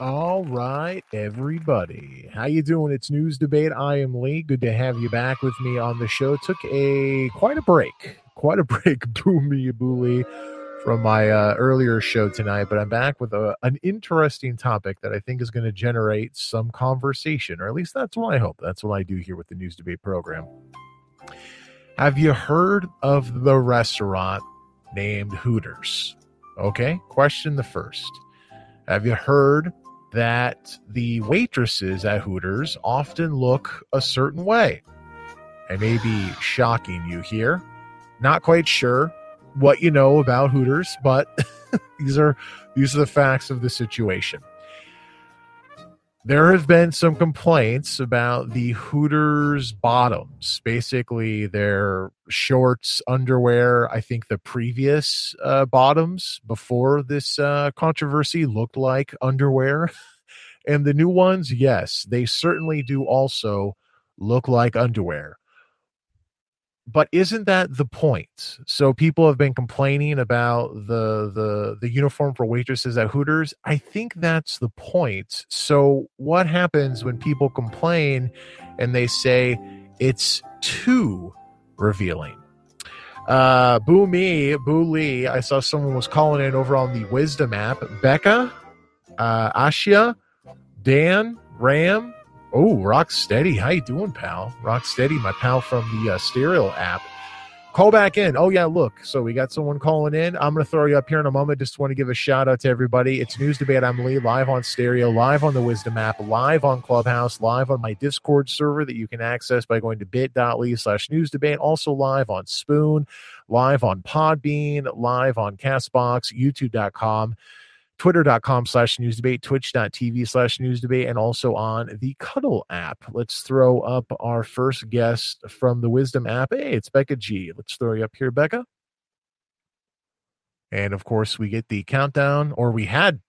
All right, everybody. How you doing? It's News Debate. I am Lee. Good to have you back with me on the show. Took a quite a break. Quite a break, Boomy Booly, from my uh, earlier show tonight, but I'm back with a, an interesting topic that I think is going to generate some conversation, or at least that's what I hope. That's what I do here with the News Debate program. Have you heard of the restaurant named Hooters? Okay, question the first. Have you heard that the waitresses at Hooters often look a certain way. I may be shocking you here. Not quite sure what you know about Hooters, but these are these are the facts of the situation. There have been some complaints about the Hooters bottoms, basically their shorts, underwear. I think the previous uh, bottoms before this uh, controversy looked like underwear. And the new ones, yes, they certainly do also look like underwear. But isn't that the point? So people have been complaining about the the the uniform for waitresses at Hooters. I think that's the point. So what happens when people complain and they say it's too revealing? Uh, boo me, boo Lee. I saw someone was calling in over on the Wisdom app. Becca, uh, Ashia, Dan, Ram. Oh, Rock Steady. How you doing, pal? Rock Steady, my pal from the uh, Stereo app. Call back in. Oh, yeah, look. So we got someone calling in. I'm to throw you up here in a moment. Just want to give a shout out to everybody. It's News Debate. I'm Lee, live on Stereo, live on the Wisdom app, live on Clubhouse, live on my Discord server that you can access by going to bit.ly slash news debate. Also live on Spoon, live on Podbean, live on Castbox, youtube.com twitter.com slash news debate, twitch.tv slash news debate, and also on the Cuddle app. Let's throw up our first guest from the Wisdom app. Hey, it's Becca G. Let's throw you up here, Becca. And of course, we get the countdown, or we had,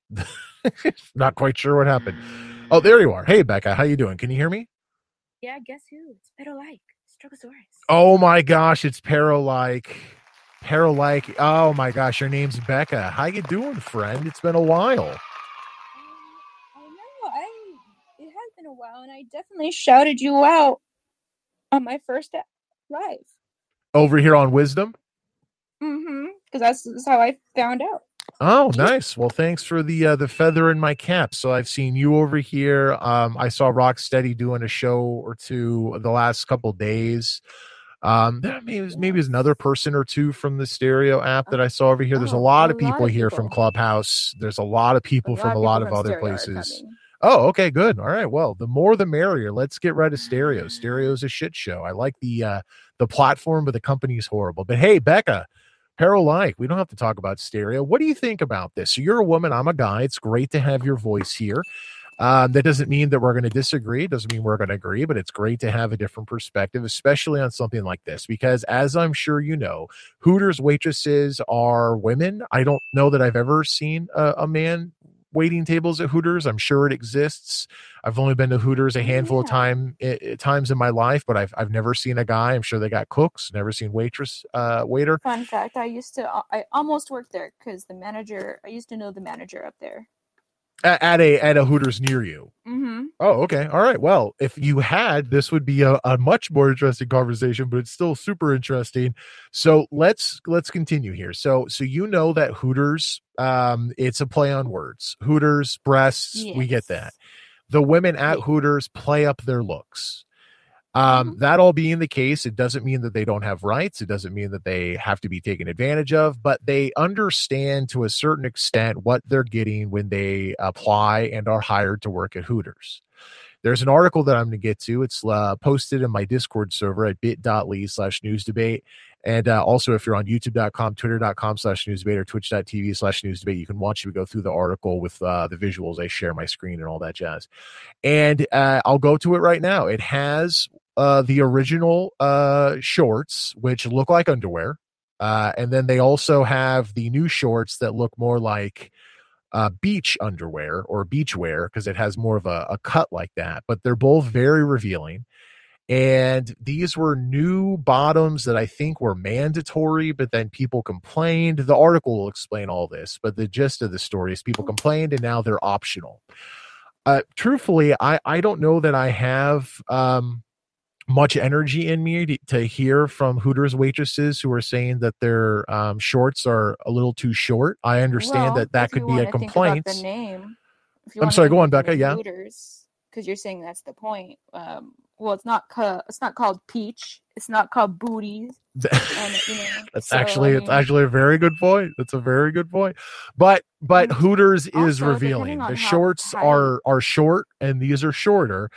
not quite sure what happened. Oh, there you are. Hey, Becca, how you doing? Can you hear me? Yeah, guess who? It's better like. Oh my gosh, it's Paralike. Oh my gosh, your name's Becca. How you doing, friend? It's been a while. Um, I know. I it has been a while, and I definitely shouted you out on my first live. Over here on Wisdom. Mm-hmm. Because that's, that's how I found out. Oh, nice. Well, thanks for the uh, the feather in my cap. So I've seen you over here. Um, I saw Rocksteady doing a show or two the last couple days. Um, there maybe maybe there's another person or two from the stereo app that I saw over here. There's a Oh, lot a of lot people of here from. Clubhouse. There's a lot of people from a lot of other stereo are places. Oh, okay, good. All right. Well, the more the merrier. Let's get rid of stereo. Stereo's a shit show. I like the uh the platform, but the company's horrible. But hey, Becca, Paralike, we don't have to talk about stereo. What do you think about this? So you're a woman, I'm a guy. It's great to have your voice here. Um, that doesn't mean that we're going to disagree. It doesn't mean we're going to agree, but it's great to have a different perspective, especially on something like this. Because as I'm sure you know, Hooters waitresses are women. I don't know that I've ever seen a, a man waiting tables at Hooters. I'm sure it exists. I've only been to Hooters a handful of time i- i- times in my life, but I've I've never seen a guy. I'm sure they got cooks. Never seen waitress uh, waiter. Fun fact: I used to, I almost worked there because the manager. I used to know the manager up there. At a at a Hooters near you. Mm-hmm. Oh, okay. All right. Well, if you had, this would be a, a much more interesting conversation, but it's still super interesting. So let's let's continue here. So so you know that Hooters, um, it's a play on words. Hooters, breasts, we get that. The women at Hooters play up their looks. Um, Mhm. that all being the case, it doesn't mean that they don't have rights. It doesn't mean that they have to be taken advantage of, but they understand to a certain extent what they're getting when they apply and are hired to work at Hooters. There's an article that I'm going to get to. It's uh, posted in my Discord server at bit.ly slash news debate. And uh, also, if you're on youtube.com, twitter.com slash news debate, or twitch.tv slash news debate, you can watch me go through the article with uh, the visuals. I share my screen and all that jazz. And uh, I'll go to it right now. It has uh, the original uh, shorts, which look like underwear. Uh, and then they also have the new shorts that look more like uh, beach underwear or beach wear because it has more of a, a cut like that. But they're both very revealing. And these were new bottoms that I think were mandatory, but then people complained. The article will explain all this, but the gist of the story is people complained and now they're optional. Uh, truthfully, I, I don't know that I have um, much energy in me to, to, hear from Hooters waitresses who are saying that their um, shorts are a little too short. I understand well, that that could be a complaint. the name. I'm sorry, go on, Becca. Yeah. Hooters, because you're saying that's the point. Um, well, it's not ca- it's not called peach. It's not called booties. and, you know, That's so, actually I mean, it's actually a very good point. That's a very good point. But but Hooters is revealing the shorts are are short and these are shorter,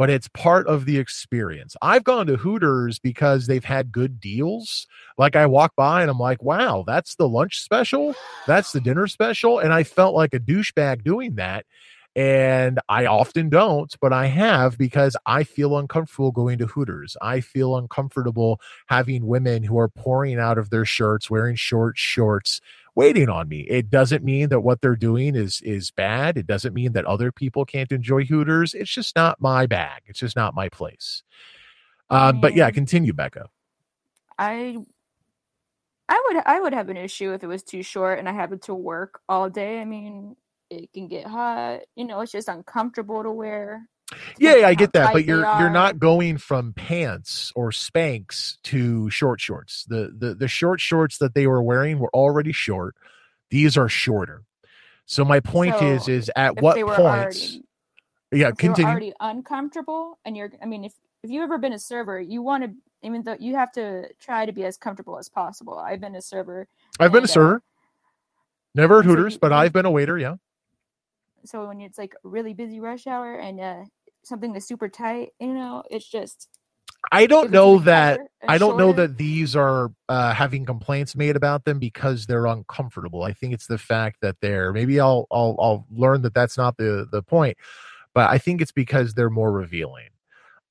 but it's part of the experience. I've gone to Hooters because they've had good deals. Like I walk by and I'm like, wow, that's the lunch special, that's the dinner special, and I felt like a douchebag doing that and I often don't, but I have because I feel uncomfortable going to Hooters. I feel uncomfortable having women who are pouring out of their shirts, wearing short shorts, waiting on me. It doesn't mean that what they're doing is is bad. It doesn't mean that other people can't enjoy Hooters. It's just not my bag. It's just not my place. Um, but yeah, continue, Becca. I I would I would have an issue if it was too short and I had to work all day. I mean, it can get hot. You know, it's just uncomfortable to wear. Yeah, I get that, but you're you're not going from pants or Spanx to short shorts. The the the short shorts that they were wearing were already short. These are shorter. So my point so is is at what point already, yeah, continue. already uncomfortable and you're I mean if if you've ever been a server, you want to even though you have to try to be as comfortable as possible. I've been a server. I've been a server. Uh, Never at Hooters, but I've been a waiter, yeah so when it's like really busy rush hour and uh, something that's super tight, you know, it's just. I don't know that I don't shorter. know that these are uh, having complaints made about them because they're uncomfortable. I think it's the fact that they're maybe I'll I'll I'll learn that that's not the the point, but I think it's because they're more revealing.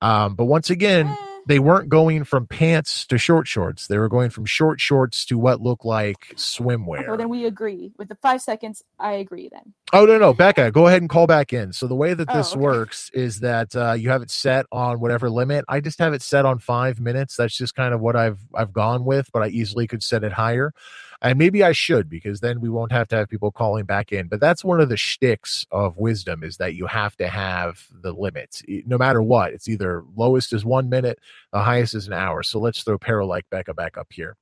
Um, but once again, eh they weren't going from pants to short shorts. They were going from short shorts to what looked like swimwear. Well, then we agree. With the five seconds, I agree then. Oh, no, no. Becca, go ahead and call back in. So the way that this oh, okay. works is that uh, you have it set on whatever limit. I just have it set on five minutes. That's just kind of what I've I've gone with, but I easily could set it higher and maybe I should because then we won't have to have people calling back in. But that's one of the shticks of wisdom is that you have to have the limits, no matter what. It's either lowest is one minute, the highest is an hour. So let's throw like Becca back up here.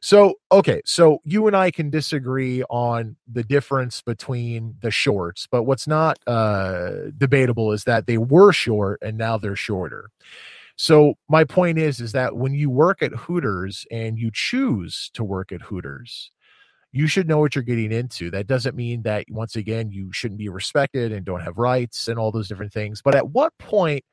So okay, so you and I can disagree on the difference between the shorts, but what's not uh, debatable is that they were short and now they're shorter. So my point is is that when you work at Hooters and you choose to work at Hooters, you should know what you're getting into. That doesn't mean that once again you shouldn't be respected and don't have rights and all those different things. But at what point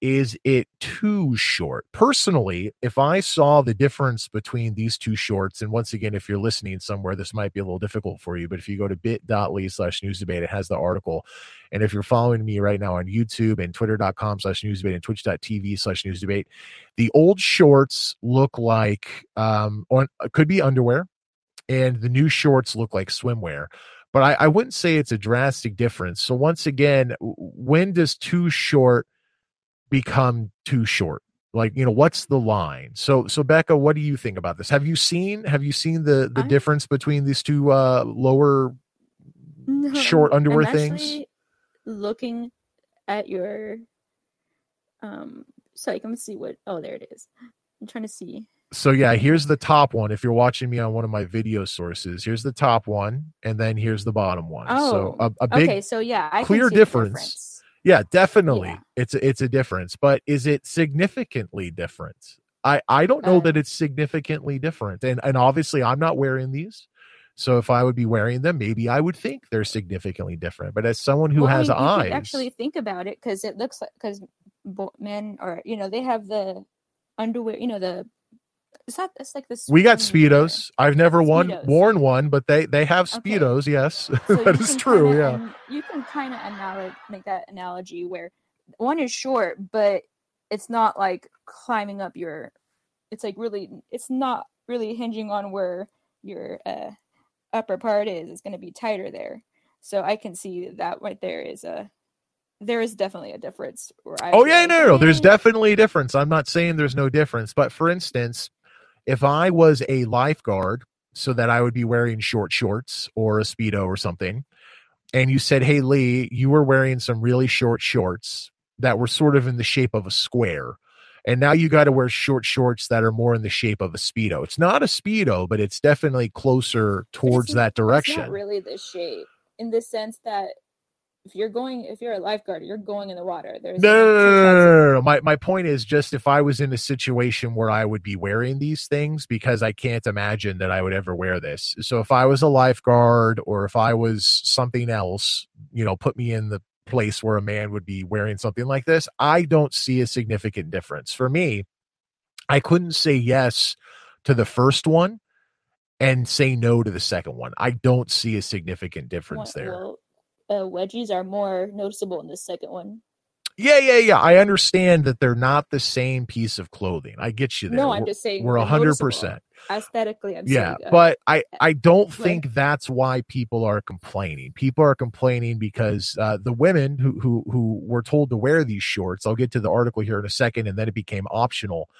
is it too short? Personally, if I saw the difference between these two shorts, and once again, if you're listening somewhere, this might be a little difficult for you, but if you go to bit.ly slash news debate, it has the article. And if you're following me right now on YouTube and twitter.com slash news debate and twitch.tv slash news debate, the old shorts look like, um, on, could be underwear, and the new shorts look like swimwear but I, I, wouldn't say it's a drastic difference. So once again, when does too short become too short? Like, you know, what's the line? So, so Becca, what do you think about this? Have you seen have you seen the the I, difference between these two uh lower no, short underwear things? Looking at your um so I can see what oh there it is. I'm trying to see. So yeah, here's the top one. If you're watching me on one of my video sources, here's the top one, and then here's the bottom one. Oh, so a, a big okay. So yeah, I clear difference. Yeah definitely yeah. it's a, it's a difference but is it significantly different i i don't know uh, that it's significantly different and and obviously i'm not wearing these so if i would be wearing them maybe i would think they're significantly different but as someone who well, has I mean, eyes actually think about it because it looks like because men or you know they have the underwear you know the is that it's like this? We got speedos. I've never one worn one, but they they have speedos. Okay. Yes, so that is true. Yeah, you can kind of analog make that analogy where one is short, but it's not like climbing up your. It's like really, it's not really hinging on where your uh, upper part is. It's going to be tighter there. So I can see that right there is a there is definitely a difference. oh yeah, no, no, there's definitely a difference. I'm not saying there's no difference, but for instance, if I was a lifeguard, so that I would be wearing short shorts or a speedo or something, and you said, "Hey Lee, you were wearing some really short shorts that were sort of in the shape of a square." And now you got to wear short shorts that are more in the shape of a speedo. It's not a speedo, but it's definitely closer towards that direction. It's not really the shape in the sense that if you're going if you're a lifeguard you're going in the water. There's no, no, no, no, no, no, my, my point is just if i was in a situation where i would be wearing these things because i can't imagine that i would ever wear this. So if i was a lifeguard or if i was something else you know put me in the place where a man would be wearing something like this i don't see a significant difference. For me i couldn't say yes to the first one and say no to the second one. I don't see a significant difference well, there. well, uh, wedgies are more noticeable in the second one. Yeah, yeah, yeah. I understand that they're not the same piece of clothing. I get you there. No, I'm just saying we're hundred percent aesthetically. I'm yeah, but I I don't think that's why people are complaining. People are complaining because uh, the women who who who were told to wear these shorts. I'll get to the article here in a second, and then it became optional.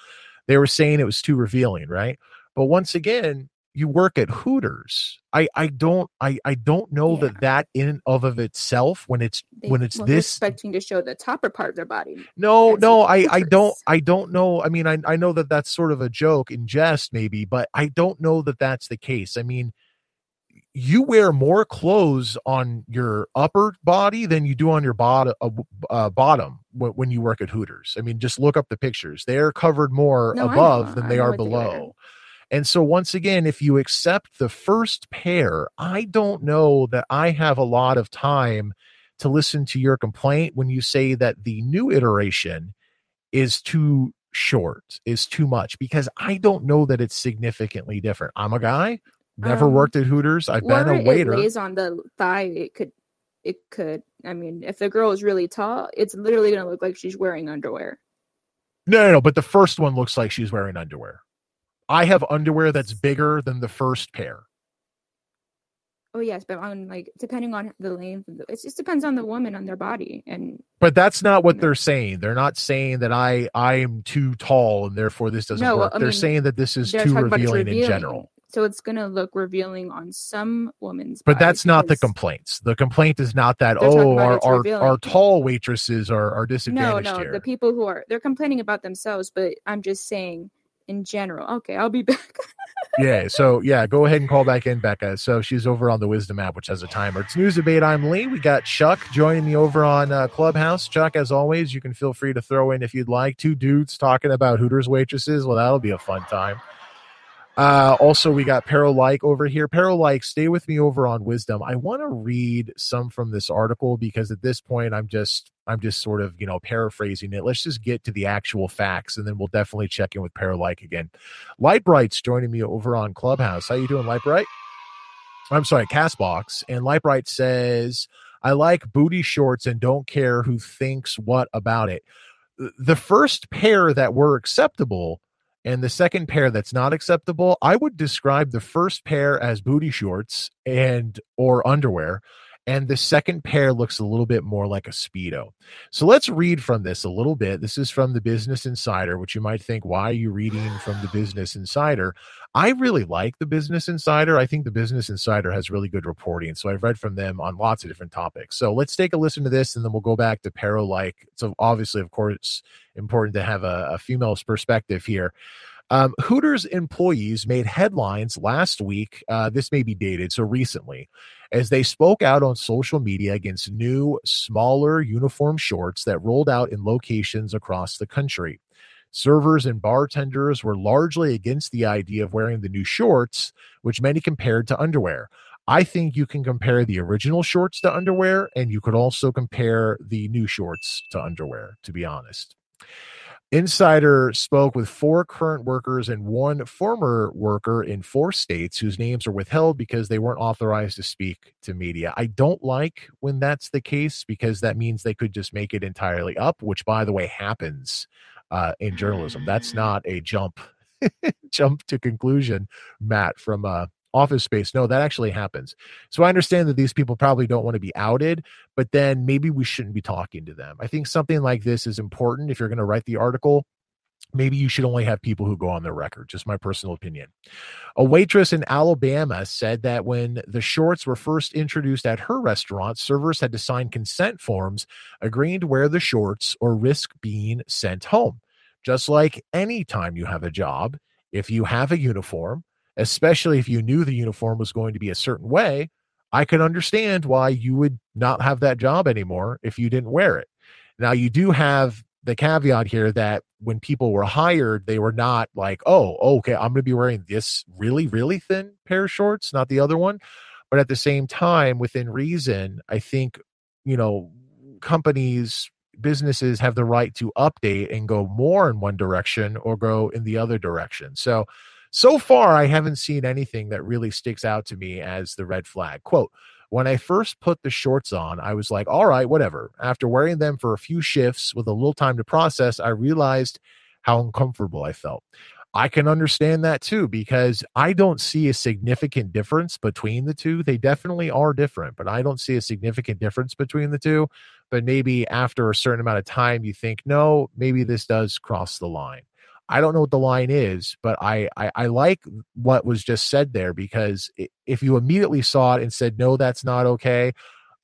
They were saying it was too revealing, right? But once again, you work at Hooters. I I don't I I don't know yeah. that that in and of of itself when it's they, when it's well, this expecting to show the topper part of their body. No, no, I I don't I don't know. I mean, I I know that that's sort of a joke in jest maybe, but I don't know that that's the case. I mean, you wear more clothes on your upper body than you do on your bottom uh, uh, bottom when you work at Hooters. I mean, just look up the pictures. They're covered more no, above than they are below. And so, once again, if you accept the first pair, I don't know that I have a lot of time to listen to your complaint when you say that the new iteration is too short, is too much, because I don't know that it's significantly different. I'm a guy, never um, worked at Hooters. I've been a waiter. It lays on the thigh. It could, it could. I mean, if the girl is really tall, it's literally going to look like she's wearing underwear. No, no, no. But the first one looks like she's wearing underwear. I have underwear that's bigger than the first pair. Oh yes, but on like depending on the length, it just depends on the woman on their body and. But that's not what they're saying. They're not saying that I I am too tall and therefore this doesn't no, work. I they're mean, saying that this is too revealing, revealing, in general. So it's gonna look revealing on some women's. But that's not the complaints. The complaint is not that oh our our, our tall waitresses are are disadvantaged. No, no, here. the people who are they're complaining about themselves. But I'm just saying in general. Okay, I'll be back. yeah, so yeah, go ahead and call back in, Becca. So she's over on the Wisdom app, which has a timer. It's News Debate. I'm Lee. We got Chuck joining me over on uh, Clubhouse. Chuck, as always, you can feel free to throw in if you'd like. Two dudes talking about Hooters waitresses. Well, that'll be a fun time. Uh, also, we got Paralike over here. Paralike, stay with me over on Wisdom. I want to read some from this article because at this point, I'm just I'm just sort of you know paraphrasing it. Let's just get to the actual facts, and then we'll definitely check in with Paralike again. Lightbright's joining me over on Clubhouse. How you doing, Lightbright? I'm sorry, Castbox. And Lightbright says, "I like booty shorts and don't care who thinks what about it." The first pair that were acceptable and the second pair that's not acceptable, I would describe the first pair as booty shorts and or underwear and the second pair looks a little bit more like a speedo. So let's read from this a little bit. This is from the Business Insider, which you might think, why are you reading from the Business Insider? I really like the Business Insider. I think the Business Insider has really good reporting. So I've read from them on lots of different topics. So let's take a listen to this and then we'll go back to Paralike. So obviously, of course, important to have a, a female's perspective here. Um, Hooters employees made headlines last week. Uh, this may be dated, so recently, as they spoke out on social media against new, smaller uniform shorts that rolled out in locations across the country. Servers and bartenders were largely against the idea of wearing the new shorts, which many compared to underwear. I think you can compare the original shorts to underwear, and you could also compare the new shorts to underwear, to be honest. Insider spoke with four current workers and one former worker in four states whose names are withheld because they weren't authorized to speak to media. I don't like when that's the case because that means they could just make it entirely up, which, by the way, happens uh, in journalism. That's not a jump jump to conclusion, mat from uh, office space. No, that actually happens. So I understand that these people probably don't want to be outed, but then maybe we shouldn't be talking to them. I think something like this is important if you're going to write the article maybe you should only have people who go on their record just my personal opinion a waitress in alabama said that when the shorts were first introduced at her restaurant servers had to sign consent forms agreeing to wear the shorts or risk being sent home just like any time you have a job if you have a uniform especially if you knew the uniform was going to be a certain way i can understand why you would not have that job anymore if you didn't wear it now you do have the caveat here that when people were hired, they were not like, oh, okay, I'm going to be wearing this really, really thin pair of shorts, not the other one. But at the same time, within reason, I think, you know, companies, businesses have the right to update and go more in one direction or go in the other direction. So, so far, I haven't seen anything that really sticks out to me as the red flag. Quote, when I first put the shorts on, I was like, all right, whatever. After wearing them for a few shifts with a little time to process, I realized how uncomfortable I felt. I can understand that too because I don't see a significant difference between the two. They definitely are different, but I don't see a significant difference between the two. But maybe after a certain amount of time, you think, no, maybe this does cross the line. I don't know what the line is, but I, I, I like what was just said there because if you immediately saw it and said no, that's not okay,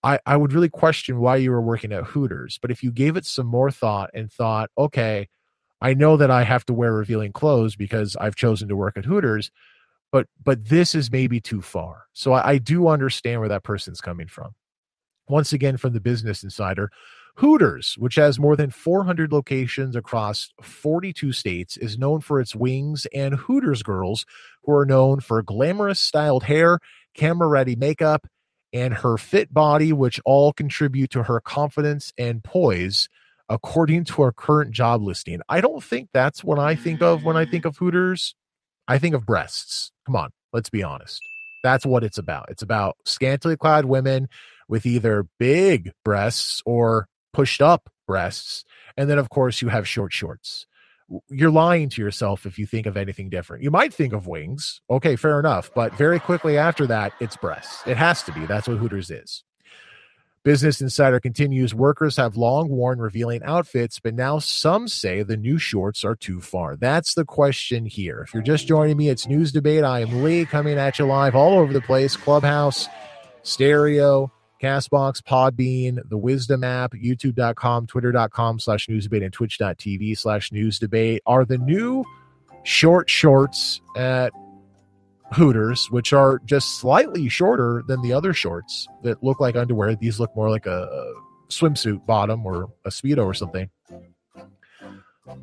I I would really question why you were working at Hooters. But if you gave it some more thought and thought, okay, I know that I have to wear revealing clothes because I've chosen to work at Hooters, but but this is maybe too far. So I, I do understand where that person's coming from. Once again, from the Business Insider, Hooters, which has more than 400 locations across 42 states, is known for its wings and Hooters girls, who are known for glamorous styled hair, camera ready makeup, and her fit body, which all contribute to her confidence and poise, according to our current job listing. I don't think that's what I think of when I think of Hooters. I think of breasts. Come on, let's be honest. That's what it's about. It's about scantily clad women with either big breasts or pushed up breasts. And then, of course, you have short shorts. You're lying to yourself if you think of anything different. You might think of wings. Okay, fair enough. But very quickly after that, it's breasts. It has to be. That's what Hooters is. Business Insider continues workers have long worn revealing outfits, but now some say the new shorts are too far. That's the question here. If you're just joining me, it's News Debate. I am Lee coming at you live all over the place Clubhouse, stereo, Castbox, Podbean, the Wisdom app, YouTube.com, Twitter.com slash news debate, and Twitch.tv slash news debate are the new short shorts at Hooters, which are just slightly shorter than the other shorts that look like underwear. These look more like a, a swimsuit bottom or a Speedo or something.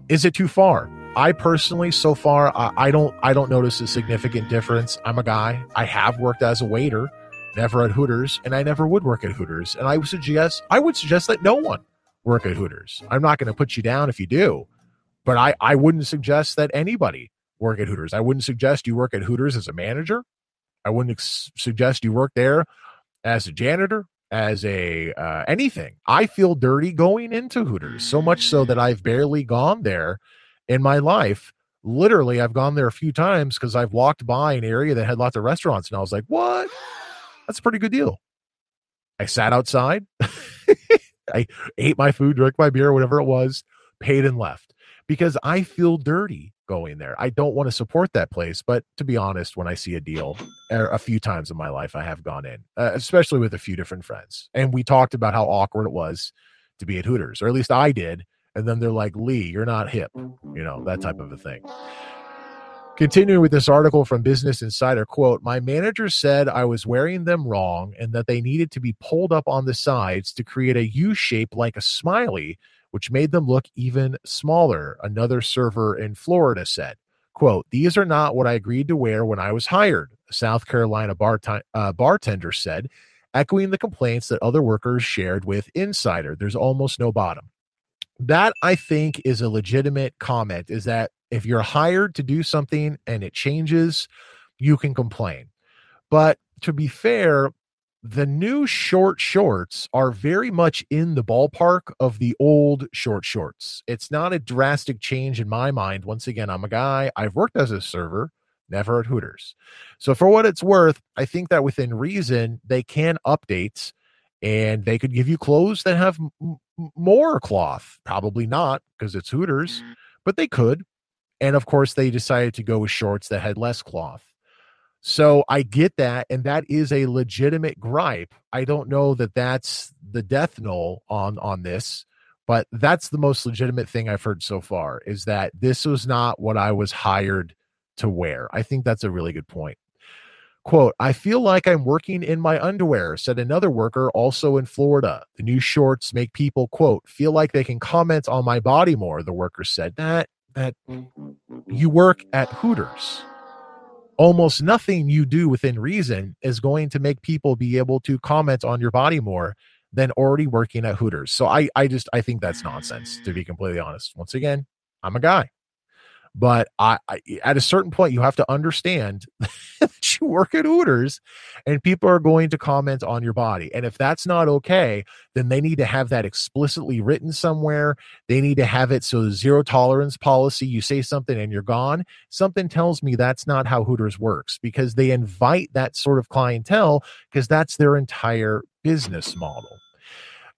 Is it too far? I personally, so far, I, I don't, I don't notice a significant difference. I'm a guy. I have worked as a waiter never at Hooters, and I never would work at Hooters. And I would suggest I would suggest that no one work at Hooters. I'm not going to put you down if you do, but I I wouldn't suggest that anybody work at Hooters. I wouldn't suggest you work at Hooters as a manager. I wouldn't ex- suggest you work there as a janitor, as a uh, anything. I feel dirty going into Hooters so much so that I've barely gone there in my life. Literally, I've gone there a few times because I've walked by an area that had lots of restaurants, and I was like, "What? That's a pretty good deal. I sat outside. I ate my food, drank my beer, whatever it was, paid and left because I feel dirty going there. I don't want to support that place, but to be honest, when I see a deal, er, a few times in my life I have gone in, uh, especially with a few different friends. And we talked about how awkward it was to be at Hooters, or at least I did. And then they're like, Lee, you're not hip, you know, that type of a thing. Continuing with this article from Business Insider, quote, My manager said I was wearing them wrong and that they needed to be pulled up on the sides to create a U shape like a smiley, which made them look even smaller, another server in Florida said. Quote, These are not what I agreed to wear when I was hired, a South Carolina uh, bartender said, echoing the complaints that other workers shared with Insider. There's almost no bottom. That I think is a legitimate comment is that if you're hired to do something and it changes, you can complain. But to be fair, the new short shorts are very much in the ballpark of the old short shorts. It's not a drastic change in my mind. Once again, I'm a guy, I've worked as a server, never at Hooters. So, for what it's worth, I think that within reason, they can update and they could give you clothes that have m- more cloth. Probably not because it's Hooters, mm. but they could. And of course, they decided to go with shorts that had less cloth. So I get that, and that is a legitimate gripe. I don't know that that's the death knell on on this, but that's the most legitimate thing I've heard so far. Is that this was not what I was hired to wear. I think that's a really good point. Quote, I feel like I'm working in my underwear, said another worker also in Florida. The new shorts make people, quote, feel like they can comment on my body more, the worker said. That that mm-hmm. you work at Hooters almost nothing you do within reason is going to make people be able to comment on your body more than already working at Hooters. So I I just I think that's nonsense to be completely honest. Once again, I'm a guy. But I, I, at a certain point, you have to understand you work at Hooters and people are going to comment on your body. And if that's not okay, then they need to have that explicitly written somewhere. They need to have it so zero tolerance policy, you say something and you're gone. Something tells me that's not how Hooters works because they invite that sort of clientele because that's their entire business model.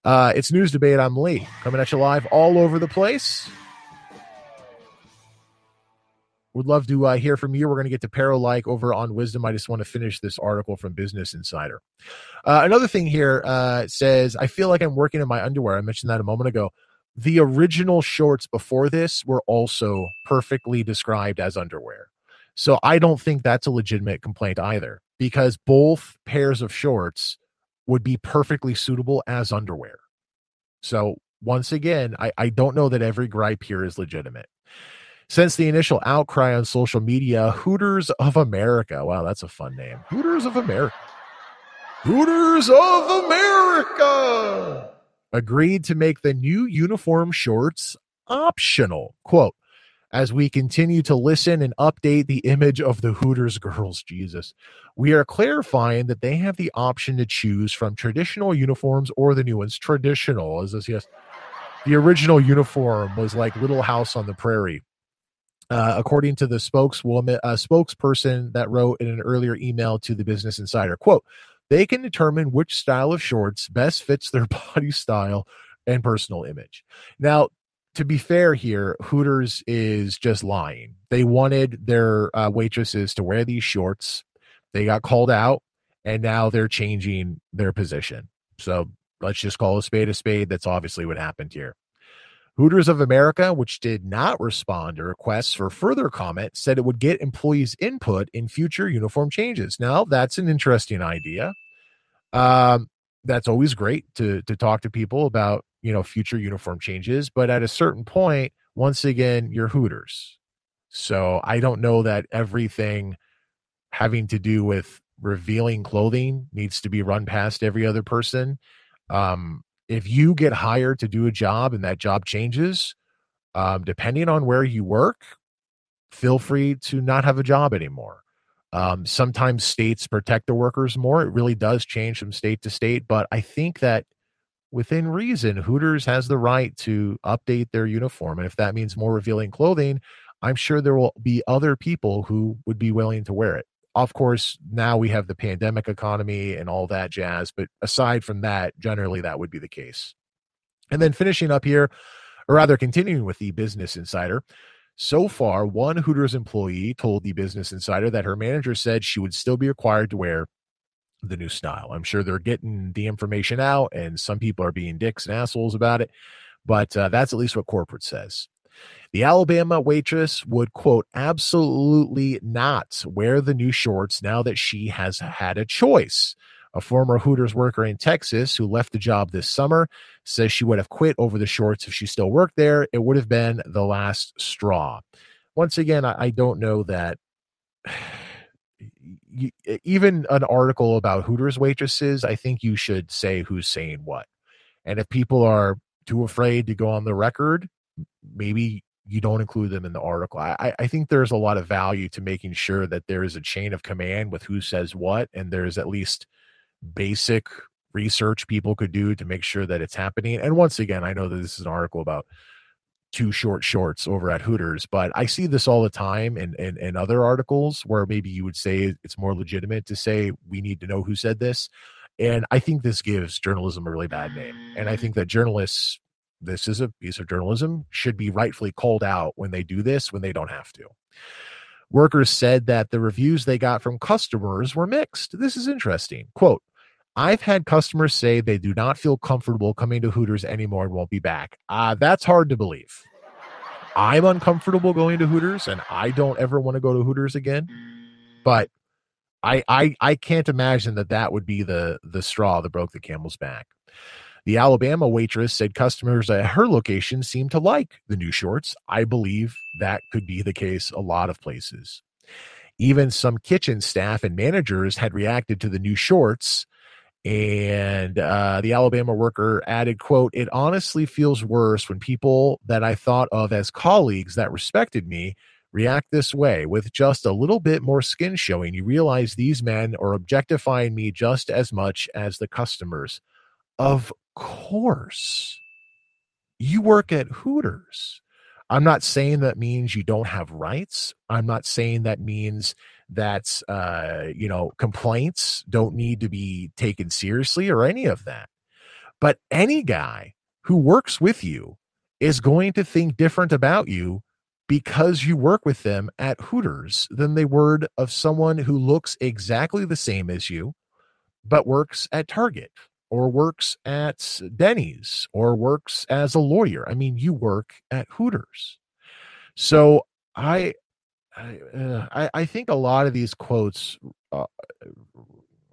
Uh, it's news debate. I'm Lee coming at you live all over the place. Would love to uh, hear from you. We're going to get to Paro like over on Wisdom. I just want to finish this article from Business Insider. Uh, another thing here uh, says, I feel like I'm working in my underwear. I mentioned that a moment ago. The original shorts before this were also perfectly described as underwear. So I don't think that's a legitimate complaint either, because both pairs of shorts would be perfectly suitable as underwear. So once again, I, I don't know that every gripe here is legitimate. Since the initial outcry on social media, Hooters of America, wow, that's a fun name. Hooters of America. Hooters of America agreed to make the new uniform shorts optional. Quote, as we continue to listen and update the image of the Hooters girls, Jesus, we are clarifying that they have the option to choose from traditional uniforms or the new ones. Traditional, is this, yes. The original uniform was like Little House on the Prairie. Uh, according to the spokeswoman, uh, spokesperson that wrote in an earlier email to the Business Insider, quote, they can determine which style of shorts best fits their body style and personal image. Now, to be fair here, Hooters is just lying. They wanted their uh, waitresses to wear these shorts. They got called out, and now they're changing their position. So let's just call a spade a spade. That's obviously what happened here. Hooters of America, which did not respond to requests for further comment, said it would get employees' input in future uniform changes. Now, that's an interesting idea. Um, that's always great to to talk to people about you know future uniform changes, but at a certain point, once again, you're Hooters. So I don't know that everything having to do with revealing clothing needs to be run past every other person. Um, if you get hired to do a job and that job changes, um, depending on where you work, feel free to not have a job anymore. Um, sometimes states protect the workers more. It really does change from state to state, but I think that within reason, Hooters has the right to update their uniform. And if that means more revealing clothing, I'm sure there will be other people who would be willing to wear it of course, now we have the pandemic economy and all that jazz. But aside from that, generally that would be the case. And then finishing up here, or rather continuing with the Business Insider. So far, one Hooters employee told the Business Insider that her manager said she would still be required to wear the new style. I'm sure they're getting the information out, and some people are being dicks and assholes about it, but uh, that's at least what corporate says. The Alabama waitress would, quote, absolutely not wear the new shorts now that she has had a choice. A former Hooters worker in Texas who left the job this summer says she would have quit over the shorts if she still worked there. It would have been the last straw. Once again, I, don't know that. even an article about Hooters waitresses, I think you should say who's saying what. And if people are too afraid to go on the record, maybe you don't include them in the article. I, I think there's a lot of value to making sure that there is a chain of command with who says what, and there's at least basic research people could do to make sure that it's happening. And once again, I know that this is an article about two short shorts over at Hooters, but I see this all the time in, in, in other articles where maybe you would say it's more legitimate to say we need to know who said this. And I think this gives journalism a really bad name. And I think that journalists, this is a piece of journalism, should be rightfully called out when they do this when they don't have to. Workers said that the reviews they got from customers were mixed. This is interesting. Quote, I've had customers say they do not feel comfortable coming to Hooters anymore and won't be back. Uh, that's hard to believe. I'm uncomfortable going to Hooters and I don't ever want to go to Hooters again. But I, I I can't imagine that that would be the the straw that broke the camel's back. The Alabama waitress said customers at her location seem to like the new shorts. I believe that could be the case a lot of places. Even some kitchen staff and managers had reacted to the new shorts and uh, the alabama worker added quote it honestly feels worse when people that i thought of as colleagues that respected me react this way with just a little bit more skin showing you realize these men are objectifying me just as much as the customers of course. You work at hooters. I'm not saying that means you don't have rights. I'm not saying that means that uh, you know complaints don't need to be taken seriously or any of that. But any guy who works with you is going to think different about you because you work with them at Hooters than they would of someone who looks exactly the same as you, but works at Target or works at Denny's or works as a lawyer. I mean, you work at Hooters. So I I, uh, I, I think a lot of these quotes uh,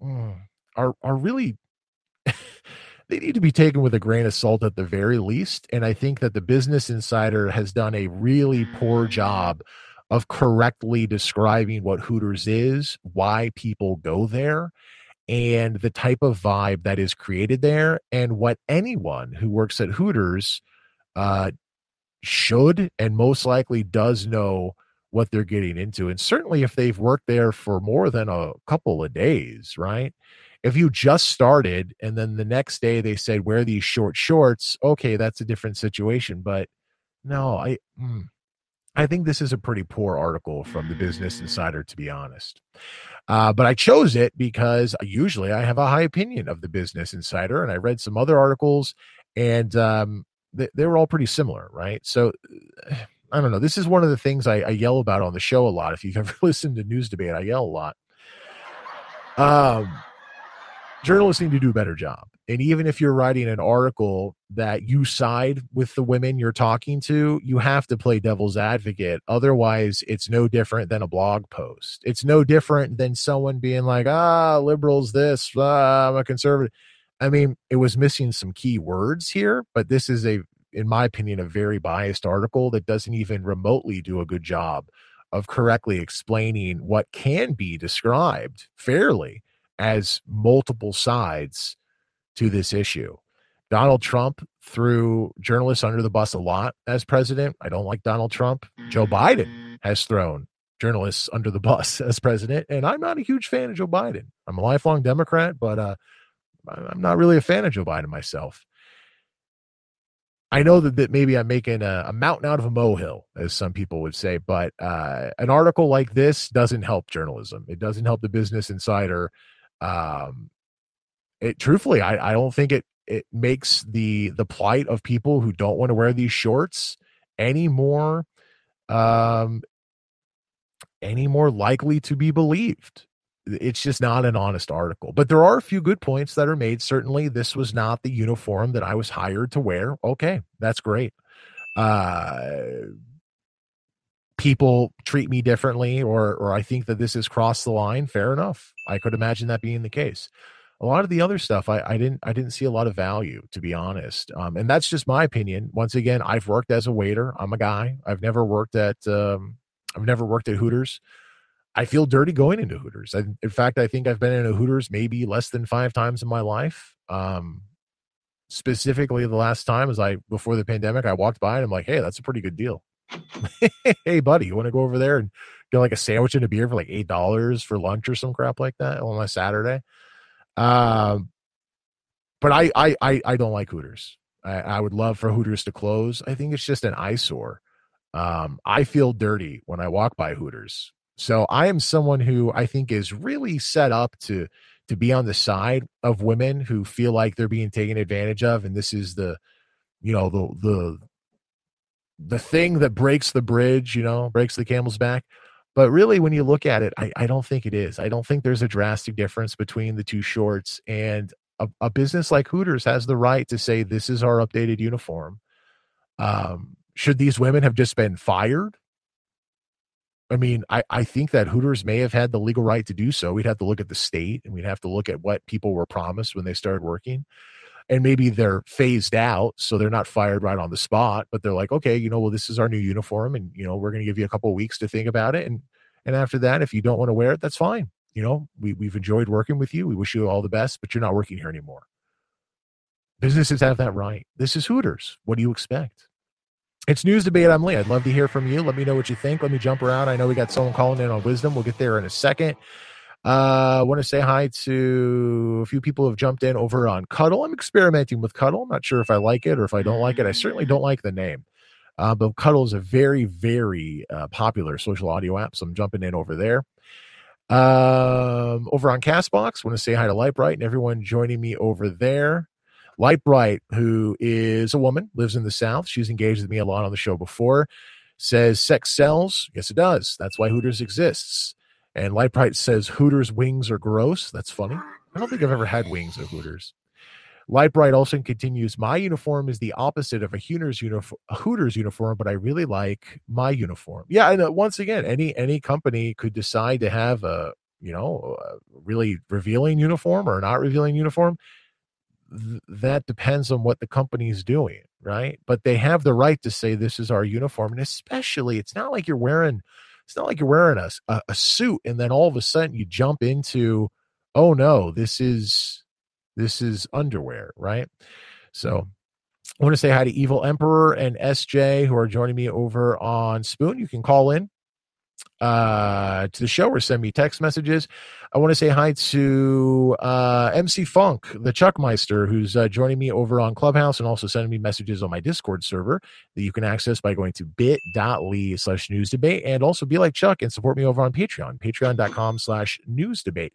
mm, are are really they need to be taken with a grain of salt at the very least. And I think that the Business Insider has done a really poor job of correctly describing what Hooters is, why people go there, and the type of vibe that is created there, and what anyone who works at Hooters uh, should and most likely does know what they're getting into. And certainly if they've worked there for more than a couple of days, right? If you just started and then the next day they said wear these short shorts, okay, that's a different situation. But no, I mm, I think this is a pretty poor article from the Business. Insider, to be honest. Uh, but I chose it because usually I have a high opinion of the Business Insider, and I read some other articles, and um, they, they were all pretty similar, right? So I don't know. This is one of the things I, I yell about on the show a lot. If you've ever listened to news debate, I yell a lot. Um, journalists need to do a better job. And even if you're writing an article that you side with the women you're talking to, you have to play devil's advocate. Otherwise, it's no different than a blog post. It's no different than someone being like, ah, liberals, this, ah, I'm a conservative. I mean, it was missing some key words here, but this is a in my opinion, a very biased article that doesn't even remotely do a good job of correctly explaining what can be described fairly as multiple sides to this issue. Donald Trump threw journalists under the bus a lot as president. I don't like Donald Trump. Joe Biden mm. has thrown journalists under the bus as president, and I'm not a huge fan of Joe Biden. I'm a lifelong Democrat, but uh, I'm not really a fan of Joe Biden myself. I know that, that maybe I'm making a, a, mountain out of a molehill, as some people would say, but uh, an article like this doesn't help journalism. It doesn't help the Business Insider. Um, it truthfully, I, I don't think it it makes the the plight of people who don't want to wear these shorts any more um any more likely to be believed it's just not an honest article. But there are a few good points that are made. Certainly, this was not the uniform that I was hired to wear. Okay, that's great. Uh, people treat me differently, or or I think that this has crossed the line. Fair enough. I could imagine that being the case. A lot of the other stuff, I, I didn't I didn't see a lot of value, to be honest. Um, and that's just my opinion. Once again, I've worked as a waiter. I'm a guy. I've never worked at um, I've never worked at Hooters. I feel dirty going into Hooters. I, in fact, I think I've been in a Hooters maybe less than five times in my life. Um, specifically, the last time is I before the pandemic, I walked by and I'm like, "Hey, that's a pretty good deal." hey, buddy, you want to go over there and get like a sandwich and a beer for like eight dollars for lunch or some crap like that on a Saturday? Um, but I, I, I, I don't like Hooters. I, I would love for Hooters to close. I think it's just an eyesore. Um, I feel dirty when I walk by Hooters. So I am someone who I think is really set up to to be on the side of women who feel like they're being taken advantage of, and this is the, you know, the the the thing that breaks the bridge, you know, breaks the camel's back. But really, when you look at it, I, I don't think it is. I don't think there's a drastic difference between the two shorts. And a, a business like Hooters has the right to say, this is our updated uniform. Um, should these women have just been fired? I mean, I, I think that Hooters may have had the legal right to do so. We'd have to look at the state and we'd have to look at what people were promised when they started working. And maybe they're phased out, so they're not fired right on the spot, but they're like, okay, you know, well, this is our new uniform, and you know, we're going to give you a couple weeks to think about it, and and after that, if you don't want to wear it, that's fine. You know, we we've enjoyed working with you. We wish you all the best, but you're not working here anymore. Businesses have that right. This is Hooters. What do you expect? It's news debate. I'm Lee. I'd love to hear from you. Let me know what you think. Let me jump around. I know we got someone calling in on wisdom. We'll get there in a second. Uh, I want to say hi to a few people who have jumped in over on Cuddle. I'm experimenting with Cuddle. I'm not sure if I like it or if I don't like it. I certainly don't like the name. Uh, but Cuddle is a very, very uh, popular social audio app. So I'm jumping in over there. Um, over on Castbox, want to say hi to Lightbright and everyone joining me over there. Lightbright, who is a woman, lives in the South. She's engaged with me a lot on the show before. Says sex sells. Yes, it does. That's why Hooters exists. And Lightbright says Hooters wings are gross. That's funny. I don't think I've ever had wings at Hooters. Lightbright also continues, my uniform is the opposite of a Hooters uniform, Hooters uniform, but I really like my uniform. Yeah, and uh, once again, any any company could decide to have a you know a really revealing uniform or not revealing uniform that depends on what the company's doing, right? But they have the right to say this is our uniform, and especially it's not like you're wearing it's not like you're wearing a, a, a suit and then all of a sudden you jump into oh no this is this is underwear, right? So I want to say hi to Evil Emperor and SJ who are joining me over on Spoon. You can call in uh, to the show or send me text messages. I want to say hi to uh, MC Funk, the Chuckmeister, who's uh, joining me over on Clubhouse and also sending me messages on my Discord server that you can access by going to bit.ly slash news debate and also be like Chuck and support me over on Patreon, patreon.com slash news debate.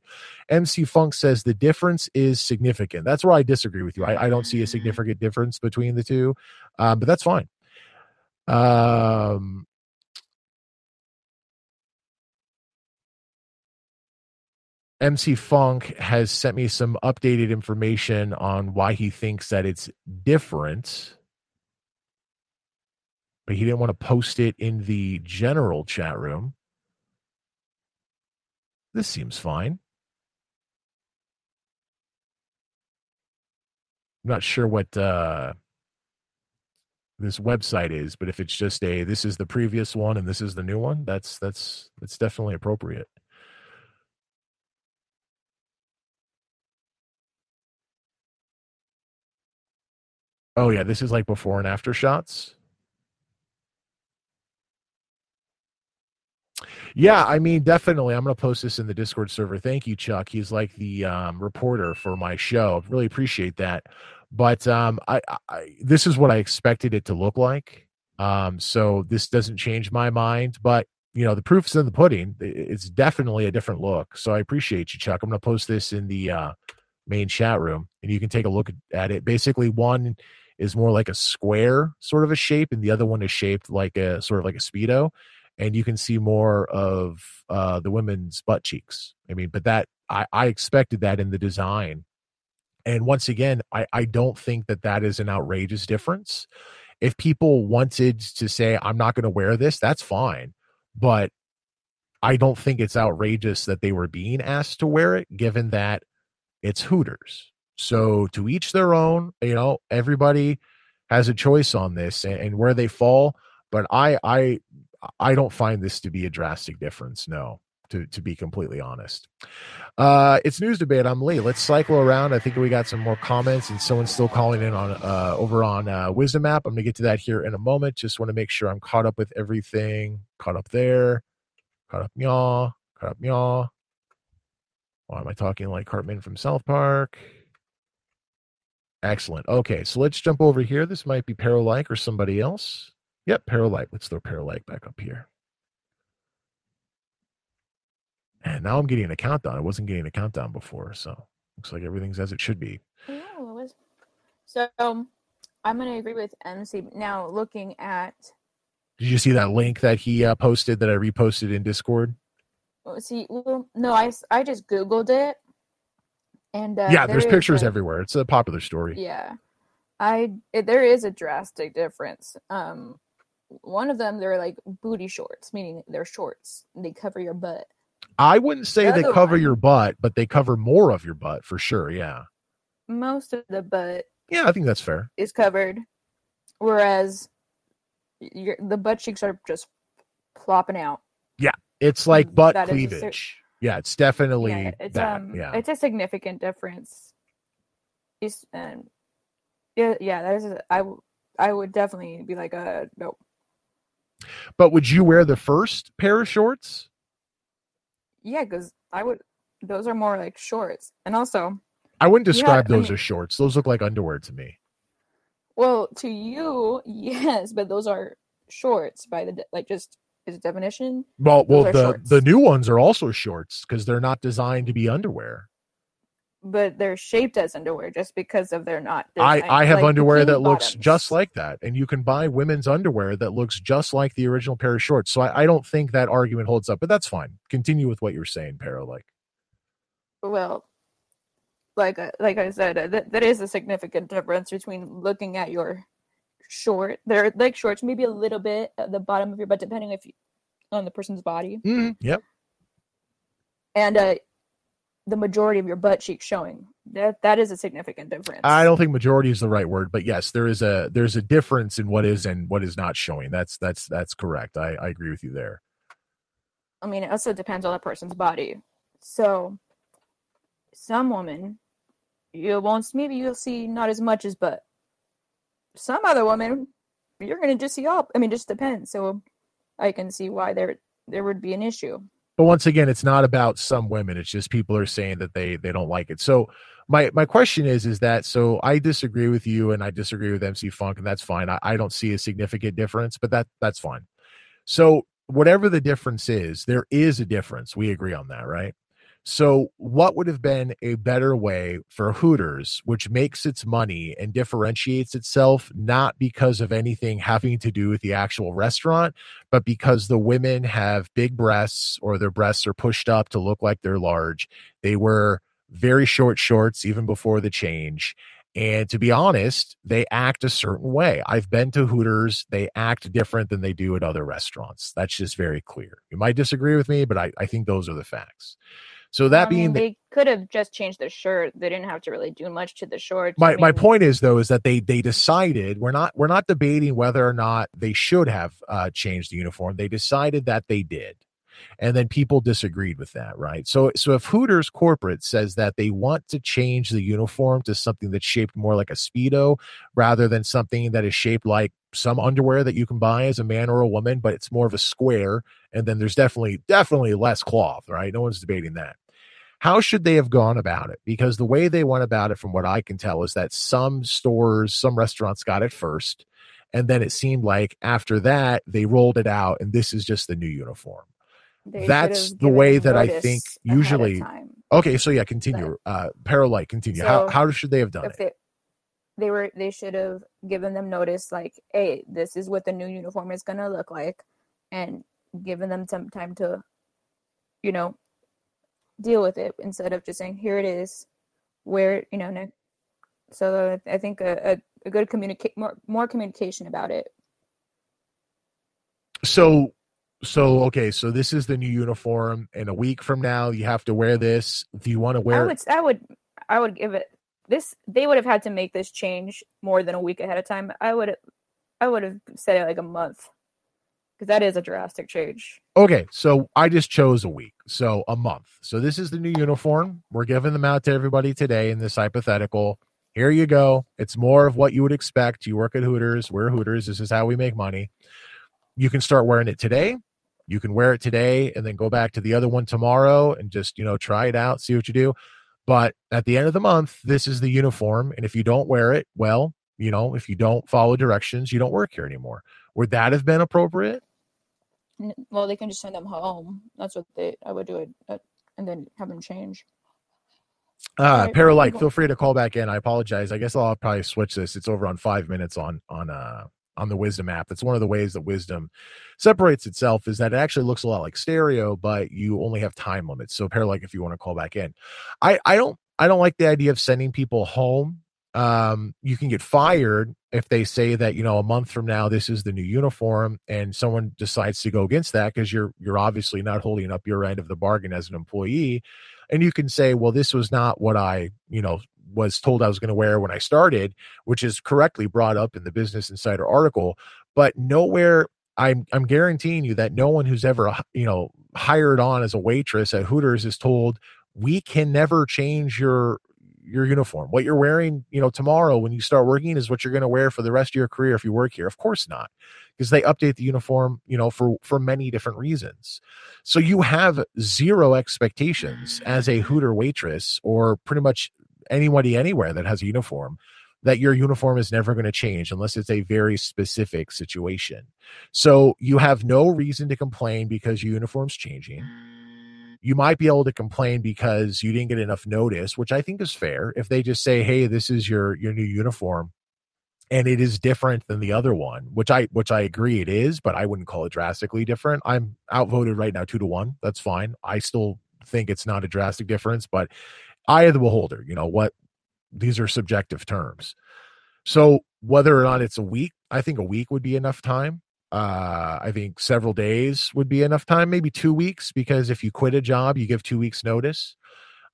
MC Funk says the difference is significant. That's where I disagree with you. I, I don't see a significant difference between the two, um, but that's fine. Um, MC Funk has sent me some updated information on why he thinks that it's different. But he didn't want to post it in the general chat room. This seems fine. I'm not sure what uh, this website is, but if it's just a this is the previous one and this is the new one, that's that's that's definitely appropriate. Oh yeah, this is like before and after shots. Yeah, I mean, definitely. I'm going to post this in the Discord server. Thank you, Chuck. He's like the um, reporter for my show. Really appreciate that. But um, I, I, this is what I expected it to look like. Um, so this doesn't change my mind. But you know, the proof is in the pudding. It's definitely a different look. So I appreciate you, Chuck. I'm going to post this in the uh, main chat room, and you can take a look at it. Basically, one is more like a square sort of a shape, and the other one is shaped like a sort of like a speedo, and you can see more of uh, the women's butt cheeks. I mean, but that I, I expected that in the design, and once again, I, I don't think that that is an outrageous difference. If people wanted to say I'm not going to wear this, that's fine, but I don't think it's outrageous that they were being asked to wear it, given that it's Hooters. So to each their own, you know, everybody has a choice on this and, and where they fall. But I I I don't find this to be a drastic difference. No, to to be completely honest. Uh, it's news debate. I'm Lee. Let's cycle around. I think we got some more comments, and someone's still calling in on uh, over on uh, Wisdom app. I'm gonna get to that here in a moment. Just want to make sure I'm caught up with everything. Caught up there. Caught up yaw. Caught up yaw. Why am I talking like Cartman from South Park? Excellent. Okay, so let's jump over here. This might be Paralike or somebody else. Yep, Paralike. Let's throw Paralike back up here. And now I'm getting a countdown. I wasn't getting a countdown before, so looks like everything's as it should be. Yeah, it was. So um, I'm going to agree with MC. Now, looking at. Did you see that link that he uh, posted that I reposted in Discord? well, See, well, no, I, I just Googled it. And uh, yeah, there there's pictures a- everywhere. It's a popular story. Yeah, I it, there is a drastic difference. Um, one of them they're like booty shorts, meaning they're shorts. They cover your butt. I wouldn't say The they cover one- your butt, but they cover more of your butt for sure. Yeah. Most of the butt Yeah, I think that's fair. is covered, whereas your the butt cheeks are just plopping out. Yeah, it's like Mm, butt that is a cer- cleavage. Yeah, it's definitely yeah, it's that. um, yeah. it's a significant difference. It's um, yeah, yeah. That is. A, I I would definitely be like, uh, no. But would you wear the first pair of shorts? Yeah, because I would. Those are more like shorts, and also, I wouldn't Yeah, describe I those mean- as shorts. Those look like underwear to me. well, to you, yes, but those are shorts by the like just is a definition. Well, well, Those the shorts. the new ones are also shorts because they're not designed to be underwear. but they're shaped as underwear just because of they're not. I I have like underwear that looks just like that, and you can buy women's underwear that looks just like the original pair of shorts. So I, I don't think that argument holds up, but that's fine. Continue with what you're saying, Para. Like, well, like I- like I said, uh, that that is a significant difference between looking at your short. They're like shorts, maybe a little bit at the bottom of your butt, depending if you, on the person's body, yep. and uh, the majority of your butt cheek showing. That that is a significant difference. I don't think majority is the right word, but yes, there is a there's a difference in what is and what is not showing. That's that's that's correct. I, I agree with you there. I mean, it also depends on the person's body. So, some women, you won't. Maybe you'll see not as much as, but some other woman, you're gonna just see all. I mean, just depends. So, I can see why there there would be an issue. But once again, it's not about some women. It's just people are saying that they they don't like it. So my my question is is that so I disagree with you and I disagree with MC Funk and that's fine. I, I don't see a significant difference, but that that's fine. So whatever the difference is, there is a difference. We agree on that, right? So what would have been a better way for Hooters, which makes its money and differentiates itself not because of anything having to do with the actual restaurant, but because the women have big breasts or their breasts are pushed up to look like they're large. They wear very short shorts even before the change. And to be honest, they act a certain way. I've been to Hooters. They act different than they do at other restaurants. That's just very clear. You might disagree with me, but I, I think those are the facts. So that I being the, they could have just changed the shirt. They didn't have to really do much to the shorts. my my point is though is that they they decided we're not we're not debating whether or not they should have uh changed the uniform they decided that they did and then people disagreed with that right so so if hooters corporate says that they want to change the uniform to something that's shaped more like a speedo rather than something that is shaped like some underwear that you can buy as a man or a woman but it's more of a square and then there's definitely definitely less cloth right no one's debating that how should they have gone about it? Because the way they went about it, from what I can tell, is that some stores, some restaurants got it first. And then it seemed like after that, they rolled it out, and this is just the new uniform. they that's the way that I think usually- Okay, so yeah, continue. Uh Paralike, continue. how So, how should they have done it? they they were they should have given them notice like hey this is what the new uniform is going to look like and given them some time to you know deal with it instead of just saying here it is where you know ne- so i think a, a, a good communicate more more communication about it So so okay, so this is the new uniform, and a week from now you have to wear this. Do you want to wear i would i would i would give it this they would have had to make this change more than a week ahead of time i would i would have said it like a month because that is a drastic change Okay, so I just chose a week, so a month. So this is the new uniform. We're giving them out to everybody today in this hypothetical. Here you go. It's more of what you would expect. You work at Hooters. We're Hooters. This is how we make money. You can start wearing it today. You can wear it today and then go back to the other one tomorrow and just, you know, try it out, see what you do. But at the end of the month, this is the uniform. And if you don't wear it, well, you know, if you don't follow directions, you don't work here anymore. Would that have been appropriate? Well, they can just send them home. That's what they. I would do it, uh, and then have them change. Uh, Paralike, feel free to call back in. I apologize. I guess I'll probably switch this. It's over on five minutes on on uh on the Wisdom app. That's one of the ways that Wisdom separates itself is that it actually looks a lot like stereo, but you only have time limits. So pair like if you want to call back in, I I don't I don't like the idea of sending people home um, you can get fired if they say that you know a month from now this is the new uniform and someone decides to go against that because you're you're obviously not holding up your end of the bargain as an employee and you can say well this was not what i you know was told i was going to wear when i started which is correctly brought up in the business insider article but nowhere i'm i'm guaranteeing you that no one who's ever you know hired on as a waitress at hooters is told we can never change your your uniform. What you're wearing, you know, tomorrow when you start working is what you're going to wear for the rest of your career if you work here. Of course not, because they update the uniform, you know, for for many different reasons. So you have zero expectations as a Hooter waitress or pretty much anybody anywhere that has a uniform that your uniform is never going to change unless it's a very specific situation. So you have no reason to complain because your uniform's changing you might be able to complain because you didn't get enough notice, which I think is fair. If they just say, "Hey, this is your your new uniform," and it is different than the other one, which I which I agree it is, but I wouldn't call it drastically different. I'm outvoted right now, two to one. That's fine. I still think it's not a drastic difference, but eye of the beholder. You know what? These are subjective terms. So whether or not it's a week, I think a week would be enough time uh i think several days would be enough time maybe two weeks because if you quit a job you give two weeks notice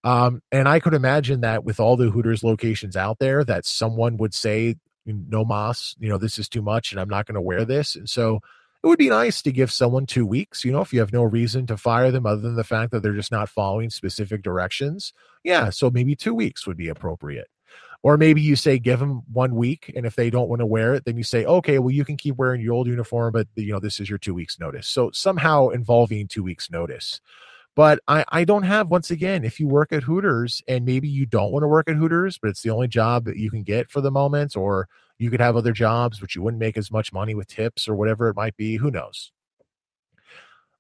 um and i could imagine that with all the hooters locations out there that someone would say no mas you know this is too much and i'm not going to wear this and so it would be nice to give someone two weeks you know if you have no reason to fire them other than the fact that they're just not following specific directions yeah so maybe two weeks would be appropriate or maybe you say give them one week, and if they don't want to wear it, then you say, okay, well you can keep wearing your old uniform, but you know this is your two weeks notice. So somehow involving two weeks notice. But I, I don't have once again, if you work at Hooters and maybe you don't want to work at Hooters, but it's the only job that you can get for the moment, or you could have other jobs which you wouldn't make as much money with tips or whatever it might be. Who knows?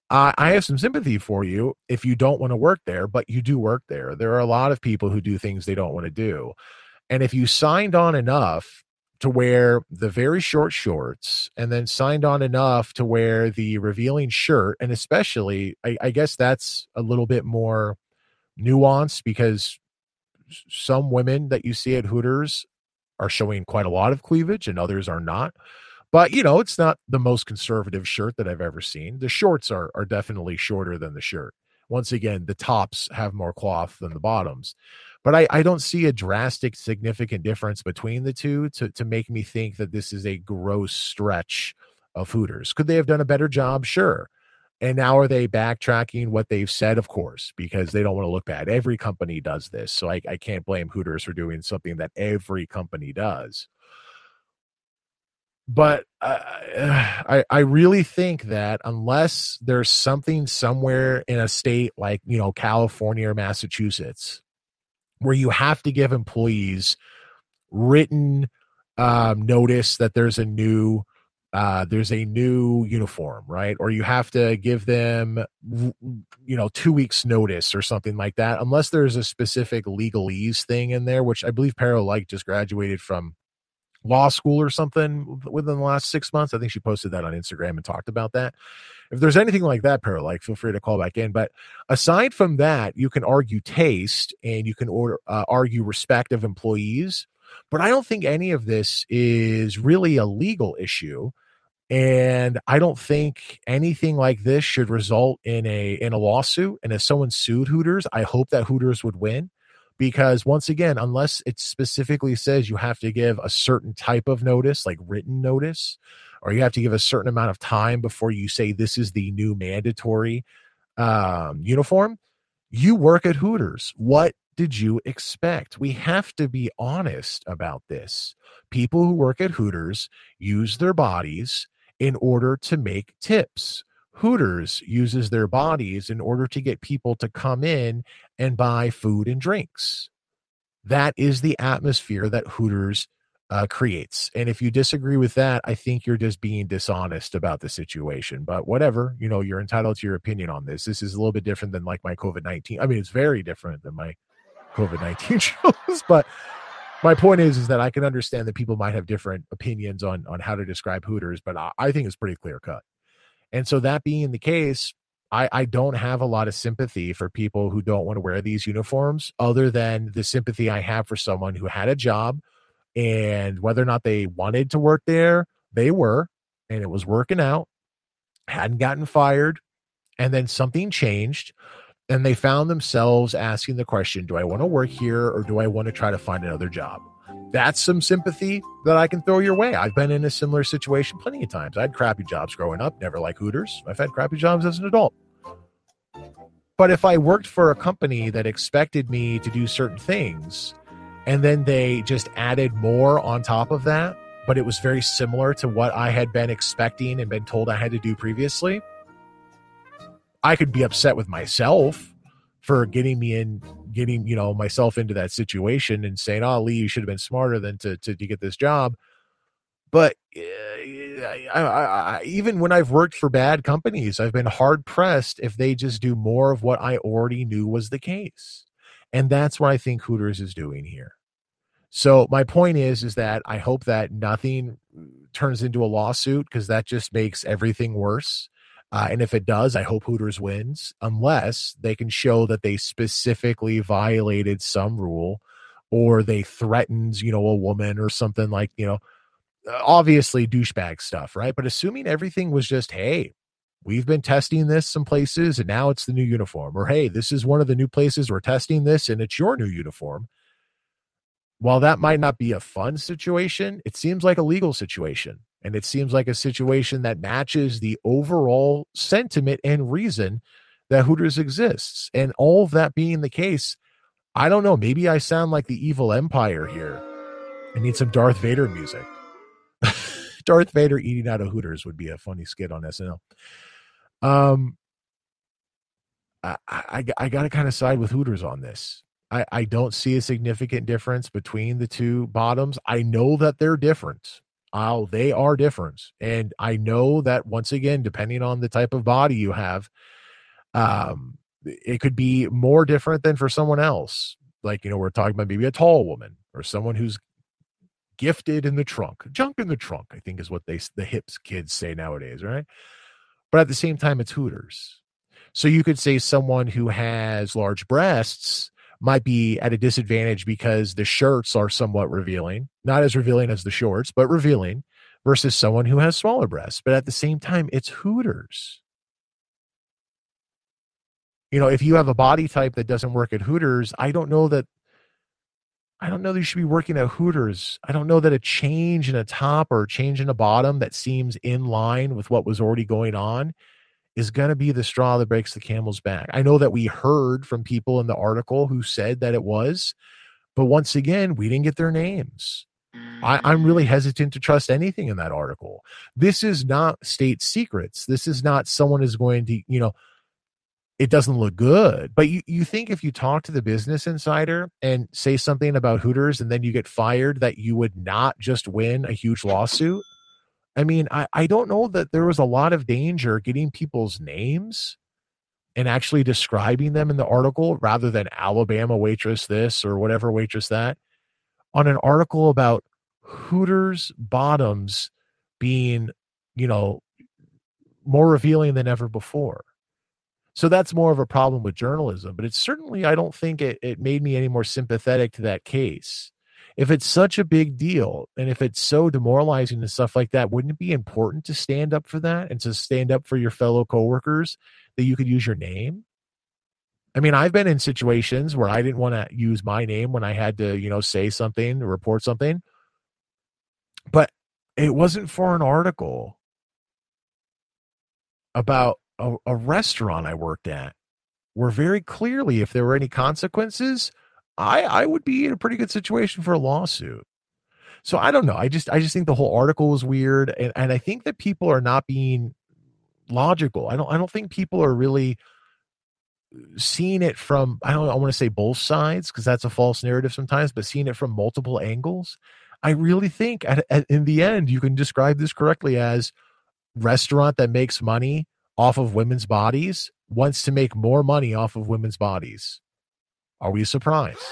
Uh, I have some sympathy for you if you don't want to work there, but you do work there. There are a lot of people who do things they don't want to do. And if you signed on enough to wear the very short shorts and then signed on enough to wear the revealing shirt, and especially, I, I guess that's a little bit more nuanced because some women that you see at Hooters are showing quite a lot of cleavage and others are not. But you know, it's not the most conservative shirt that I've ever seen. The shorts are are definitely shorter than the shirt. Once again, the tops have more cloth than the bottoms but I, I don't see a drastic significant difference between the two to, to make me think that this is a gross stretch of Hooters. Could they have done a better job? Sure. And now are they backtracking what they've said? Of course, because they don't want to look bad. Every company does this. So I, I can't blame Hooters for doing something that every company does. But I, I really think that unless there's something somewhere in a state like, you know, California or Massachusetts where you have to give employees written um, notice that there's a new uh, there's a new uniform, right? Or you have to give them, you know, two weeks notice or something like that, unless there's a specific legalese thing in there, which I believe Pero like just graduated from law school or something within the last six months. I think she posted that on Instagram and talked about that. If there's anything like that, Paralike, feel free to call back in. But aside from that, you can argue taste and you can order, uh, argue respect of employees. But I don't think any of this is really a legal issue. And I don't think anything like this should result in a in a lawsuit. And if someone sued Hooters, I hope that Hooters would win because once again unless it specifically says you have to give a certain type of notice like written notice or you have to give a certain amount of time before you say this is the new mandatory um, uniform you work at hooters. What did you expect? We have to be honest about this. People who work at hooters use their bodies in order to make tips Hooters uses their bodies in order to get people to come in and buy food and drinks. That is the atmosphere that Hooters uh, creates. And if you disagree with that, I think you're just being dishonest about the situation. But whatever, you know, you're entitled to your opinion on this. This is a little bit different than like my COVID 19. I mean, it's very different than my COVID 19 shows, but my point is is that I can understand that people might have different opinions on on how to describe Hooters, but I, I think it's pretty clear cut. And so that being the case, I, I don't have a lot of sympathy for people who don't want to wear these uniforms, other than the sympathy I have for someone who had a job and whether or not they wanted to work there, they were, and it was working out, hadn't gotten fired, and then something changed and they found themselves asking the question do i want to work here or do i want to try to find another job? That's some sympathy that i can throw your way. I've been in a similar situation plenty of times. I had crappy jobs growing up never like hooters. I've had crappy jobs as an adult. But if i worked for a company that expected me to do certain things and then they just added more on top of that but it was very similar to what i had been expecting and been told i had to do previously I could be upset with myself for getting me in, getting you know myself into that situation and saying, "Oh, Lee, you should have been smarter than to to, to get this job." But uh, I, I, I, even when I've worked for bad companies, I've been hard pressed if they just do more of what I already knew was the case, and that's what I think Hooters is doing here. So my point is, is that I hope that nothing turns into a lawsuit because that just makes everything worse. Uh, and if it does, I hope Hooters wins, unless they can show that they specifically violated some rule or they threatened, you know, a woman or something like, you know, obviously douchebag stuff, right? But assuming everything was just, hey, we've been testing this some places and now it's the new uniform, or hey, this is one of the new places we're testing this and it's your new uniform. While that might not be a fun situation, it seems like a legal situation. And it seems like a situation that matches the overall sentiment and reason that Hooters exists. And all of that being the case, I don't know. Maybe I sound like the evil empire here. I need some Darth Vader music. Darth Vader eating out of Hooters would be a funny skit on SNL. Um, I, I, I got to kind of side with Hooters on this. I, I don't see a significant difference between the two bottoms. I know that they're different. Oh, they are different. And I know that once again, depending on the type of body you have, um, it could be more different than for someone else. Like, you know, we're talking about maybe a tall woman or someone who's gifted in the trunk, junk in the trunk, I think is what they, the hips kids say nowadays, right? But at the same time, it's Hooters. So you could say someone who has large breasts might be at a disadvantage because the shirts are somewhat revealing, not as revealing as the shorts, but revealing versus someone who has smaller breasts. But at the same time, it's Hooters. You know, if you have a body type that doesn't work at Hooters, I don't know that I don't know that you should be working at Hooters. I don't know that a change in a top or a change in a bottom that seems in line with what was already going on is going to be the straw that breaks the camel's back. I know that we heard from people in the article who said that it was, but once again, we didn't get their names. I, I'm really mm. hesitant to trust anything in that article. This is not state secrets. This is not someone is going to, you know, it doesn't look good. But you, you think if you talk to the business insider and say something about Hooters and then you get fired, that you would not just win a huge lawsuit? I mean, I, I don't know that there was a lot of danger getting people's names and actually describing them in the article rather than Alabama waitress this or whatever waitress that on an article about Hooters bottoms being, you know, more revealing than ever before. So that's more of a problem with journalism, but it's certainly, I don't think it, it made me any more sympathetic to that case if it's such a big deal and if it's so demoralizing and stuff like that, wouldn't it be important to stand up for that and to stand up for your fellow coworkers that you could use your name? I mean, I've been in situations where I didn't want to use my name when I had to, you know, say something or report something, but it wasn't for an article about a, a restaurant I worked at where very clearly, if there were any consequences, I I would be in a pretty good situation for a lawsuit. So I don't know. I just I just think the whole article was weird, and and I think that people are not being logical. I don't I don't think people are really seeing it from I don't I want to say both sides because that's a false narrative sometimes, but seeing it from multiple angles. I really think at, at, in the end you can describe this correctly as restaurant that makes money off of women's bodies wants to make more money off of women's bodies. Are we surprised?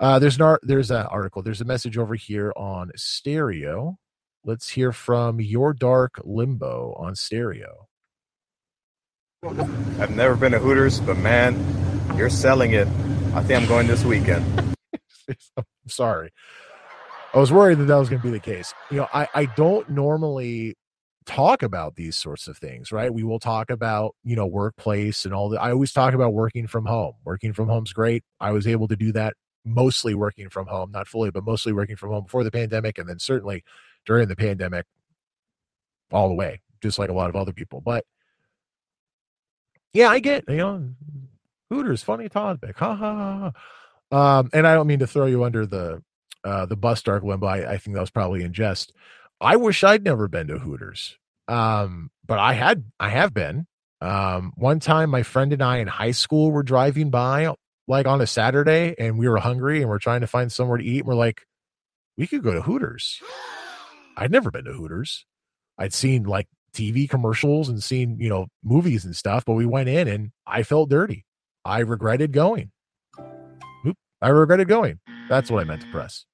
Uh, there's an there's an article. There's a message over here on stereo. Let's hear from your dark limbo on stereo. I've never been to Hooters, but man, you're selling it. I think I'm going this weekend. I'm sorry. I was worried that that was going to be the case. You know, I, I don't normally talk about these sorts of things, right? We will talk about, you know, workplace and all that. I always talk about working from home. Working from home's great. I was able to do that mostly working from home, not fully, but mostly working from home before the pandemic. And then certainly during the pandemic, all the way, just like a lot of other people. But yeah, I get, you know, Hooters, funny topic. Ha ha ha. Um, and I don't mean to throw you under the uh, the bus dark limbo. I, I think that was probably in jest. I wish I'd never been to Hooters. Um, but I had I have been. Um, one time my friend and I in high school were driving by like on a Saturday and we were hungry and we're trying to find somewhere to eat. And we're like, we could go to Hooters. I'd never been to Hooters. I'd seen like TV commercials and seen, you know, movies and stuff, but we went in and I felt dirty. I regretted going. Oop, I regretted going. That's what I meant to press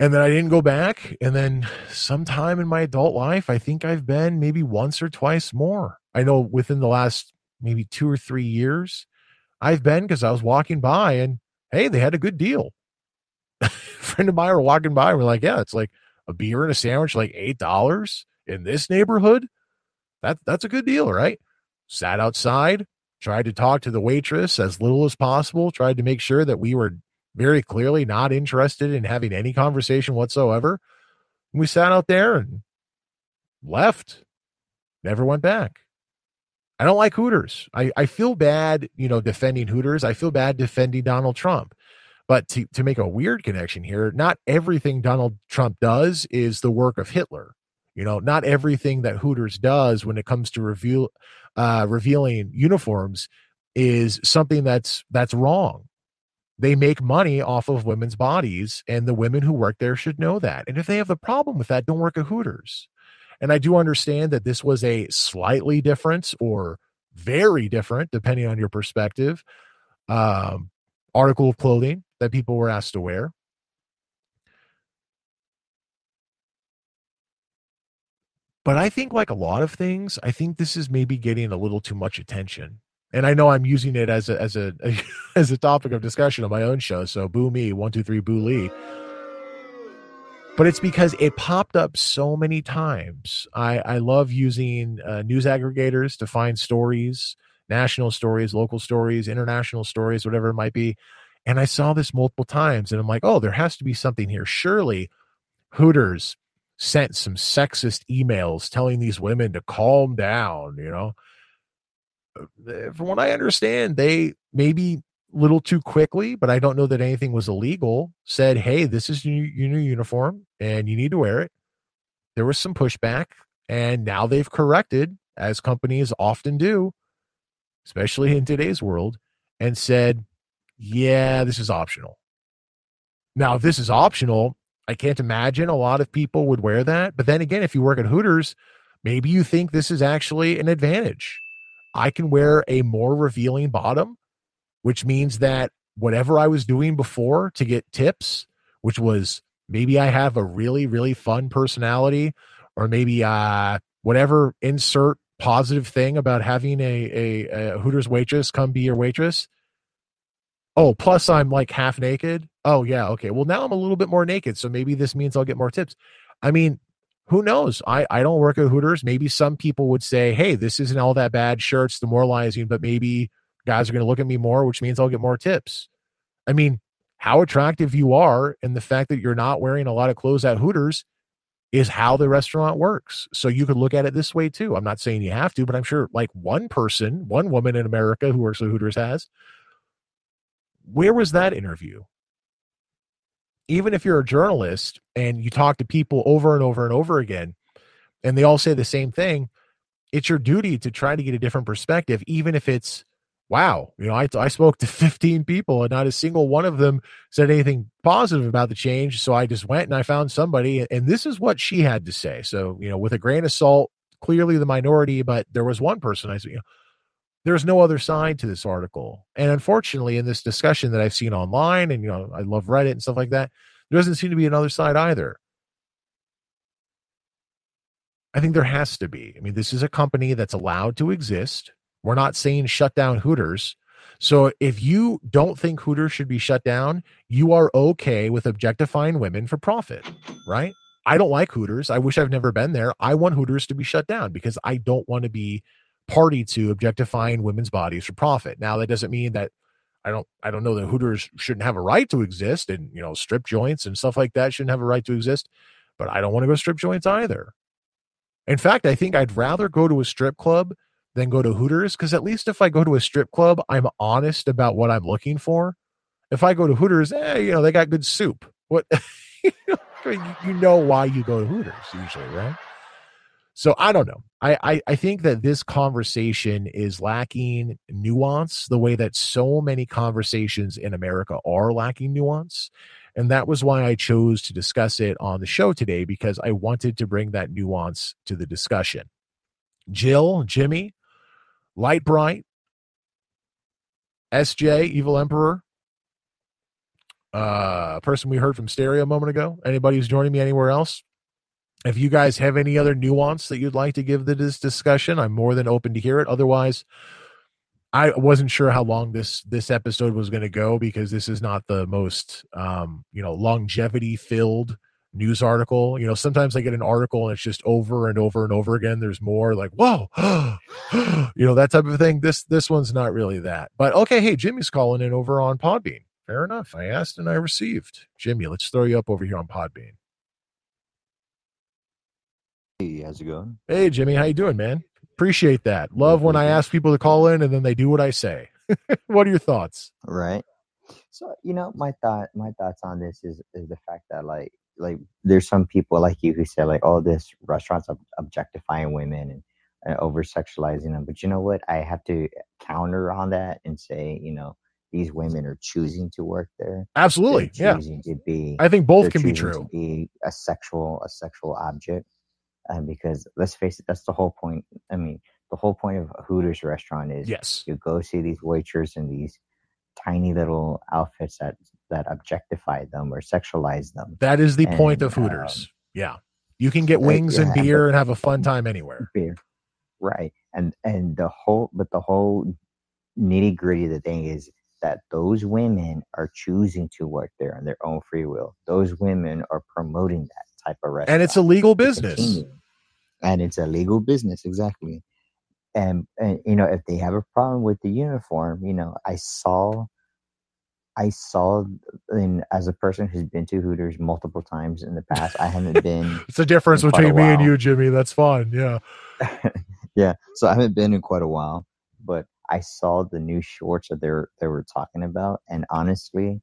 and then I didn't go back. And then sometime in my adult life, I think I've been maybe once or twice more. I know within the last maybe two or three years, I've been because I was walking by and hey, they had a good deal. friend of mine were walking by and we're like, yeah, it's like a beer and a sandwich, like eight dollars in this neighborhood. That that's a good deal, right? Sat outside, tried to talk to the waitress as little as possible, tried to make sure that we were very clearly not interested in having any conversation whatsoever. We sat out there and left, never went back. I don't like Hooters. I, I feel bad, you know, defending Hooters. I feel bad defending Donald Trump. But to, to make a weird connection here, not everything Donald Trump does is the work of Hitler. You know, not everything that Hooters does when it comes to reveal uh, revealing uniforms is something that's that's wrong they make money off of women's bodies and the women who work there should know that. And if they have a problem with that don't work at hooters. And i do understand that this was a slightly different or very different depending on your perspective um, article of clothing that people were asked to wear. But i think like a lot of things i think this is maybe getting a little too much attention and I know I'm using it as a as a as a topic of discussion on my own show. So boo me, one two three, boo Lee. But it's because it popped up so many times. I I love using uh, news aggregators to find stories, national stories, local stories, international stories, whatever it might be. And I saw this multiple times, and I'm like, oh, there has to be something here. Surely, Hooters sent some sexist emails telling these women to calm down. You know Uh, from what I understand, they maybe little too quickly, but I don't know that anything was illegal. Said, "Hey, this is your, your new uniform, and you need to wear it." There was some pushback, and now they've corrected, as companies often do, especially in today's world, and said, "Yeah, this is optional." Now, if this is optional, I can't imagine a lot of people would wear that. But then again, if you work at Hooters, maybe you think this is actually an advantage I can wear a more revealing bottom, which means that whatever I was doing before to get tips, which was maybe I have a really, really fun personality, or maybe uh whatever insert positive thing about having a, a, a Hooters waitress come be your waitress. Oh, plus I'm like half naked. Oh yeah, okay. Well now I'm a little bit more naked, so maybe this means I'll get more tips. I mean, who knows? I, I don't work at Hooters. Maybe some people would say, hey, this isn't all that bad. Sure, it's demoralizing, but maybe guys are going to look at me more, which means I'll get more tips. I mean, how attractive you are and the fact that you're not wearing a lot of clothes at Hooters is how the restaurant works. So you could look at it this way too. I'm not saying you have to, but I'm sure like one person, one woman in America who works at Hooters has. Where was that interview? Even if you're a journalist and you talk to people over and over and over again and they all say the same thing it's your duty to try to get a different perspective, even if it's, wow, you know, I, I spoke to 15 people and not a single one of them said anything positive about the change. So I just went and I found somebody, and this is what she had to say. So, you know, with a grain of salt, clearly the minority, but there was one person I said, you know, there's no other side to this article. And unfortunately, in this discussion that I've seen online, and you know, I love Reddit and stuff like that, there doesn't seem to be another side either. I think there has to be. I mean, this is a company that's allowed to exist. We're not saying shut down Hooters. So if you don't think Hooters should be shut down, you are okay with objectifying women for profit, right? I don't like Hooters. I wish I've never been there. I want Hooters to be shut down because I don't want to be party to objectifying women's bodies for profit. Now that doesn't mean that I don't I don't know that Hooters shouldn't have a right to exist and you know strip joints and stuff like that shouldn't have a right to exist, but I don't want to go strip joints either. In fact, I think I'd rather go to a strip club than go to Hooters because at least if I go to a strip club, I'm honest about what I'm looking for. If I go to Hooters, eh, you know, they got good soup. What you know why you go to Hooters usually, right? So I don't know. I, I, I think that this conversation is lacking nuance the way that so many conversations in America are lacking nuance. And that was why I chose to discuss it on the show today because I wanted to bring that nuance to the discussion. Jill, Jimmy, Light Bright, SJ, Evil Emperor, uh, person we heard from Stereo a moment ago. Anybody who's joining me anywhere else? If you guys have any other nuance that you'd like to give to this discussion, I'm more than open to hear it. Otherwise, I wasn't sure how long this this episode was going to go because this is not the most um, you know longevity filled news article. You know, sometimes I get an article and it's just over and over and over again. There's more like whoa, you know that type of thing. This this one's not really that. But okay, hey, Jimmy's calling in over on Podbean. Fair enough. I asked and I received. Jimmy, let's throw you up over here on Podbean. Hey, how's it going? Hey, Jimmy, how you doing, man? Appreciate that. Love when I ask people to call in and then they do what I say. what are your thoughts? Right. So you know, my thought, my thoughts on this is is the fact that like like there's some people like you who say like, oh, this restaurant's ob- objectifying women and, and over sexualizing them. But you know what? I have to counter on that and say, you know, these women are choosing to work there. Absolutely, yeah. to be. I think both can be true. To be a sexual a sexual object, uh, because let's face it, that's the whole point. I mean, the whole point of a Hooters restaurant is Yes, you go see these waiters in these tiny little outfits that that objectify them or sexualize them. that is the point And, of Hooters. um, yeah, you can get uh, wings and beer and have a fun time anywhere. beer, right? And and the whole but the whole nitty gritty of the thing is that those women are choosing to work there on their own free will. Those women are promoting that type of restaurant. And it's a legal business. continue. And it's a legal business, exactly. And, and you know, if they have a problem with the uniform, you know, I saw, I saw, in as a person who's been to Hooters multiple times in the past, I haven't been, It's the difference a between me and you, Jimmy. That's fine Yeah. yeah. So I haven't been in quite a while, but I saw the new shorts that they were they were talking about, and honestly,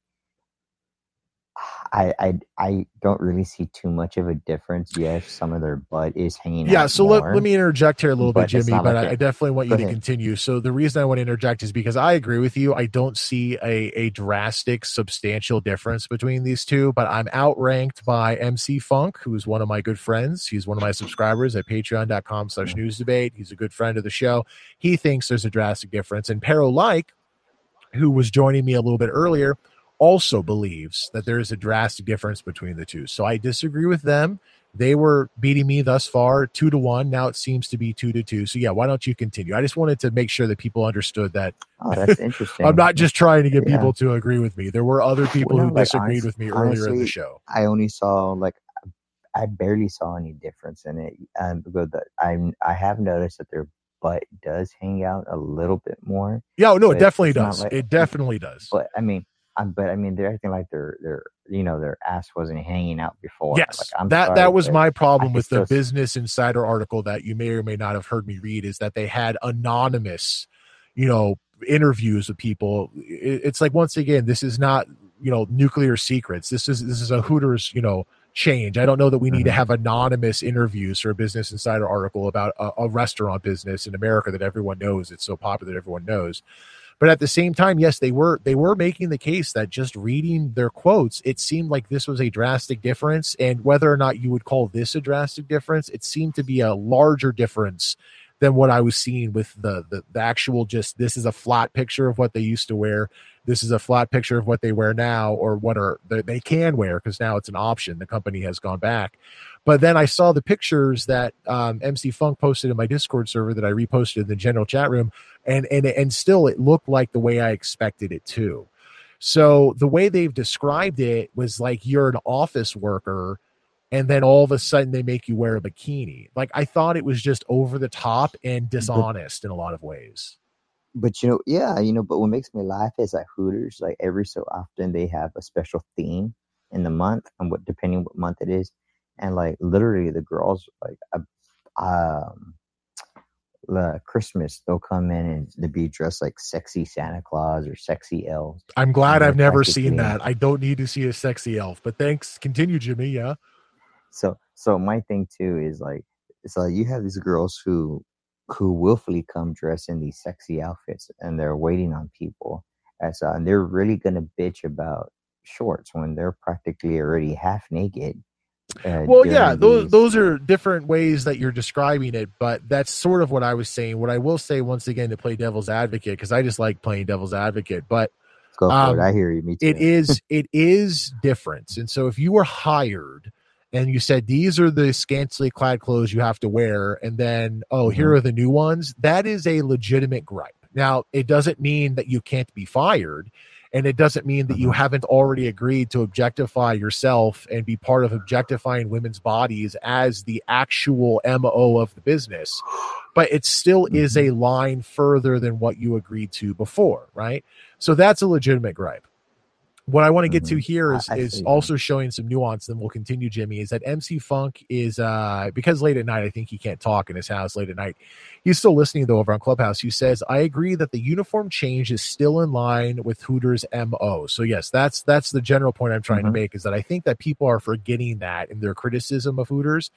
I I I don't really see too much of a difference. Yes, some of their butt is hanging Yeah. So let, more, let me interject here a little bit, Jimmy, but like I, I definitely want you to continue. So the reason I want to interject is because I agree with you. I don't see a, a drastic, substantial difference between these two, but I'm outranked by MC Funk, who's one of my good friends. He's one of my subscribers at patreon.com slash mm. news debate. He's a good friend of the show. He thinks there's a drastic difference. And Pero Like, who was joining me a little bit earlier, also believes that there is a drastic difference between the two. So I disagree with them. They were beating me thus far two to one. Now it seems to be two to two. So yeah, why don't you continue? I just wanted to make sure that people understood that Oh, that's interesting. I'm not just trying to get Yeah. people to agree with me. There were other people no, who like, disagreed with me earlier in the show. I only saw like I barely saw any difference in it. Um, because the, I I have noticed that their butt does hang out a little bit more. Yeah, no, it definitely does. like- it definitely does. But I mean, um, but I mean, they're acting like their their you know their ass wasn't hanging out before. Yes, like, I'm that that was my problem with the still Business Insider article that you may or may not have heard me read is that they had anonymous, you know, interviews with people. It- It's like once again, this is not you know nuclear secrets. This is this is a Hooters you know change. I don't know that we need to Mhm. have anonymous interviews for a Business Insider article about a, a restaurant business in America that everyone knows. It's so popular that everyone knows. But at the same time, yes, they were they were making the case that just reading their quotes, it seemed like this was a drastic difference. And whether or not you would call this a drastic difference, it seemed to be a larger difference than what I was seeing with the the, the actual just this is a flat picture of what they used to wear. This is a flat picture of what they wear now or what are that they can wear because now it's an option. The company has gone back. But then I saw the pictures that um, MC Funk posted in my Discord server that I reposted in the general chat room, and and and still it looked like the way I expected it to. So the way they've described it was like you're an office worker, and then all of a sudden they make you wear a bikini. Like I thought it was just over the top and dishonest in a lot of ways. But you know, yeah, you know, but what makes me laugh is at Hooters, like every so often they have a special theme in the month, and what depending what month it is, and like literally the girls like uh, um the Christmas they'll come in and they be dressed like sexy Santa Claus or sexy elves. I'm glad I've never seen that. I don't need to see a sexy elf, but thanks. Continue, Jimmy. Yeah. So so my thing too is like it's like you have these girls who who willfully come dressed in these sexy outfits and they're waiting on people. And so and they're really gonna bitch about shorts when they're practically already half naked. Uh, Well, yeah, those those are different ways that you're describing it, but that's sort of what I was saying. What I will say once again to play devil's advocate because I just like playing devil's advocate, but go for um, it. I hear you. Me too. it is it is different. And so if you were hired and you said these are the scantily clad clothes you have to wear, and then oh here Mm-hmm. are the new ones, that is a legitimate gripe. Now it doesn't mean that you can't be fired. And it doesn't mean that you Mhm. haven't already agreed to objectify yourself and be part of objectifying women's bodies as the actual MO of the business. But it still is Mm-hmm. a line further than what you agreed to before, right? So that's a legitimate gripe. What I want to get to Mhm. here is, I is that. also showing some nuance. Then we'll continue, Jimmy. Is that MC Funk is uh because late at night I think he can't talk in his house late at night. He's still listening though over on Clubhouse. He says, "I agree that the uniform change is still in line with Hooters MO." So yes, that's that's the general point I'm trying to Mhm. make is that I think that people are forgetting that in their criticism of Hooters.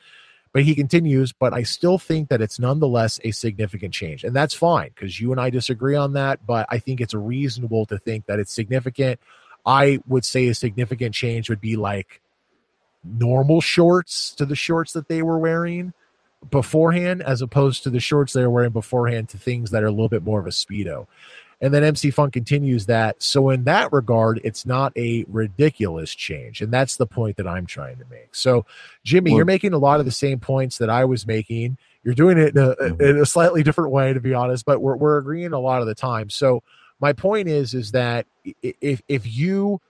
But he continues, but I still think that it's nonetheless a significant change. And that's fine because you and I disagree on that. But I think it's reasonable to think that it's significant. I would say a significant change would be like normal shorts to the shorts that they were wearing beforehand, as opposed to the shorts they were wearing beforehand to things that are a little bit more of a Speedo. And then MC Funk continues that. So, in that regard, it's not a ridiculous change. And that's the point that I'm trying to make. So, Jimmy, Well- you're making a lot of the same points that I was making. You're doing it in a, Mhm. in a slightly different way, to be honest, but we're, we're agreeing a lot of the time. So, my point is, is that if, if you,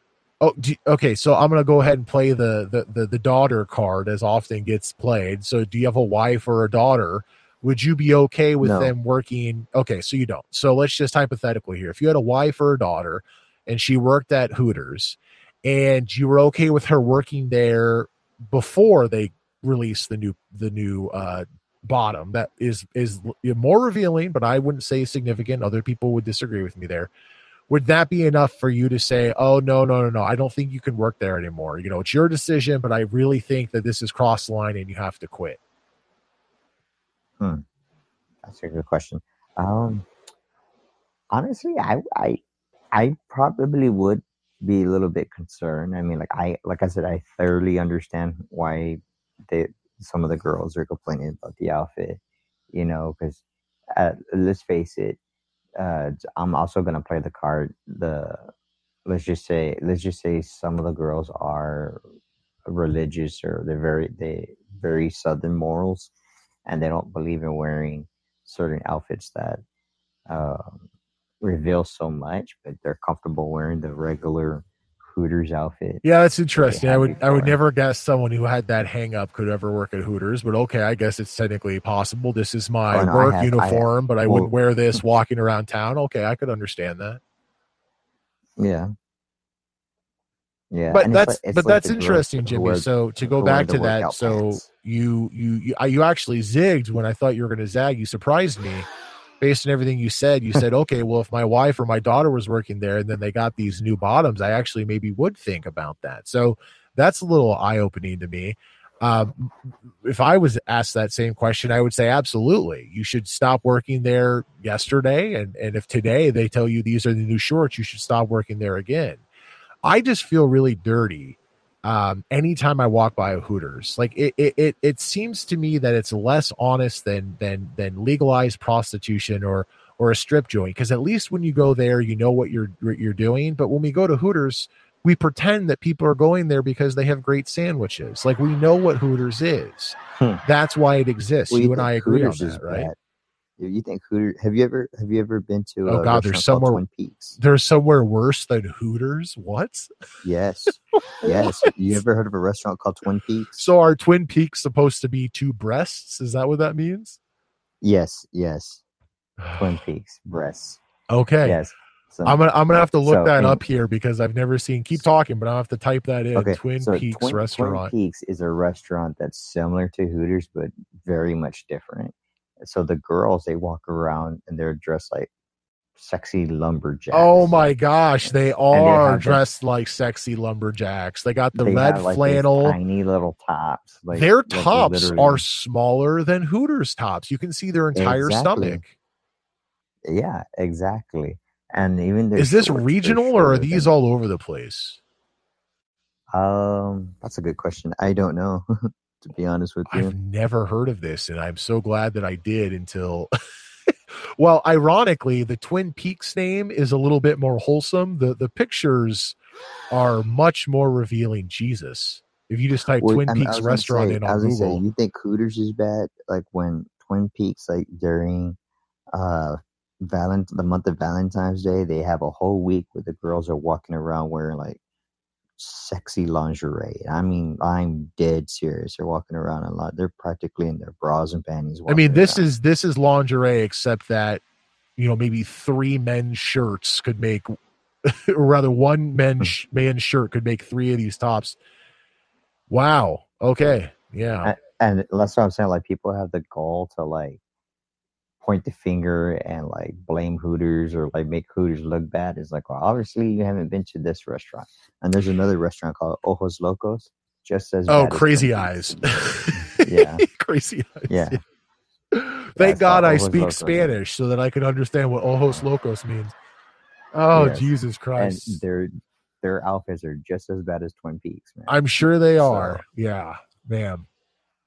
oh, do, okay, so I'm going to go ahead and play the, the, the, the daughter card as often gets played. So, do you have a wife or a daughter? Would you be okay with No. them working? Okay, so you don't. So let's just hypothetically here. If you had a wife or a daughter and she worked at Hooters and you were okay with her working there before they released the new the new uh bottom that is is more revealing but i wouldn't say significant. Other people would disagree with me there. Would that be enough for you to say oh no no no no i don't think you can work there anymore. You know it's your decision but i really think that this is cross the line and you have to quit. Hmm, That's a good question. Um, honestly, I, I, I probably would be a little bit concerned. I mean, like I, like I said, I thoroughly understand why they, some of the girls are complaining about the outfit. You know, because uh, let's face it, uh, I'm also gonna play the card. The let's just say, let's just say some of the girls are religious or they're very they very southern morals, and they don't believe in wearing certain outfits that um, reveal so much, but they're comfortable wearing the regular Hooters outfit. yeah that's interesting. I would i would never guess someone who had that hang up could ever work at hooters but okay i guess it's technically possible. This is my Oh, no, work have- I have- uniform but i wouldn't wear this walking around town. Okay i could understand that. Yeah. Yeah, but it's that's like- it's but like that's interesting jimmy. wear- so to go back to that so pants. you you you you actually zigged when i thought you were going to zag. You surprised me based on everything you said you said okay well if my wife or my daughter was working there and then they got these new bottoms i actually maybe would think about that so that's a little eye opening to me. Um, if I was asked that same question, I would say absolutely. You should stop working there yesterday, and and if today they tell you these are the new shorts, you should stop working there again. I just feel really dirty um, anytime I walk by a Hooters. Like it, it, it, it seems to me that it's less honest than than than legalized prostitution or or a strip joint. Because at least when you go there, you know what you're what you're doing. But when we go to Hooters, we pretend that people are going there because they have great sandwiches. Like we know what Hooters is. Hmm. That's why it exists. Well, you and I agree Hooters on that, right? bad. You think Hooters? Have you ever have you ever been to? Oh, a God, there's somewhere- Twin Peaks. There's somewhere worse than Hooters. What? Yes, yes. You ever heard of a restaurant called Twin Peaks? So are Twin Peaks supposed to be two breasts? Is that what that means? Yes, yes. Twin Peaks breasts. Okay. Yes. So, I'm gonna I'm gonna have to look So, that in- up here because I've never seen. Keep talking, but I'll have to type that in. okay. Twin so Peaks Twin, restaurant. Twin Peaks is a restaurant that's similar to Hooters, but very much different. So the girls they walk around and they're dressed like sexy lumberjacks. Oh my gosh, they are have the- dressed like sexy lumberjacks. They got the They red like, flannel. tiny little tops. Like their like, tops are smaller than Hooters tops. You can see their entire Exactly. stomach. Yeah, exactly. And even Is this shorts, regional or are these than- all over the place? Um, that's a good question. I don't know, to be honest with you. I've never heard of this, and I'm so glad that I did until. well, ironically, the Twin Peaks name is a little bit more wholesome. the The pictures are much more revealing. Jesus, if you just type Well, Twin I Peaks restaurant say- in I on was gonna say, Google, you think Hooters is bad? Like when Twin Peaks, like during uh Valent the month of Valentine's Day, they have a whole week where the girls are walking around wearing like sexy lingerie. I mean, I'm dead serious. They're walking around a lot. They're practically in their bras and panties. I mean, this around. is this is lingerie, except that you know maybe three men's shirts could make, or rather, one Hmm. men sh- man's shirt could make three of these tops. Wow. Okay. Yeah. and that's what I'm saying. Like people have the goal to like point the finger and like blame Hooters or like make Hooters look bad. It's like, well, obviously you haven't been to this restaurant. And there's another restaurant called Ojos Locos, just as Oh, bad as crazy eyes. Yeah, crazy eyes. yeah. Thank it's God I speak Locos. Spanish so that I can understand what ojos locos means. Oh, Yes. Jesus And Christ. their their outfits are just as bad as Twin Peaks, man. I'm sure they So- are. Yeah, man.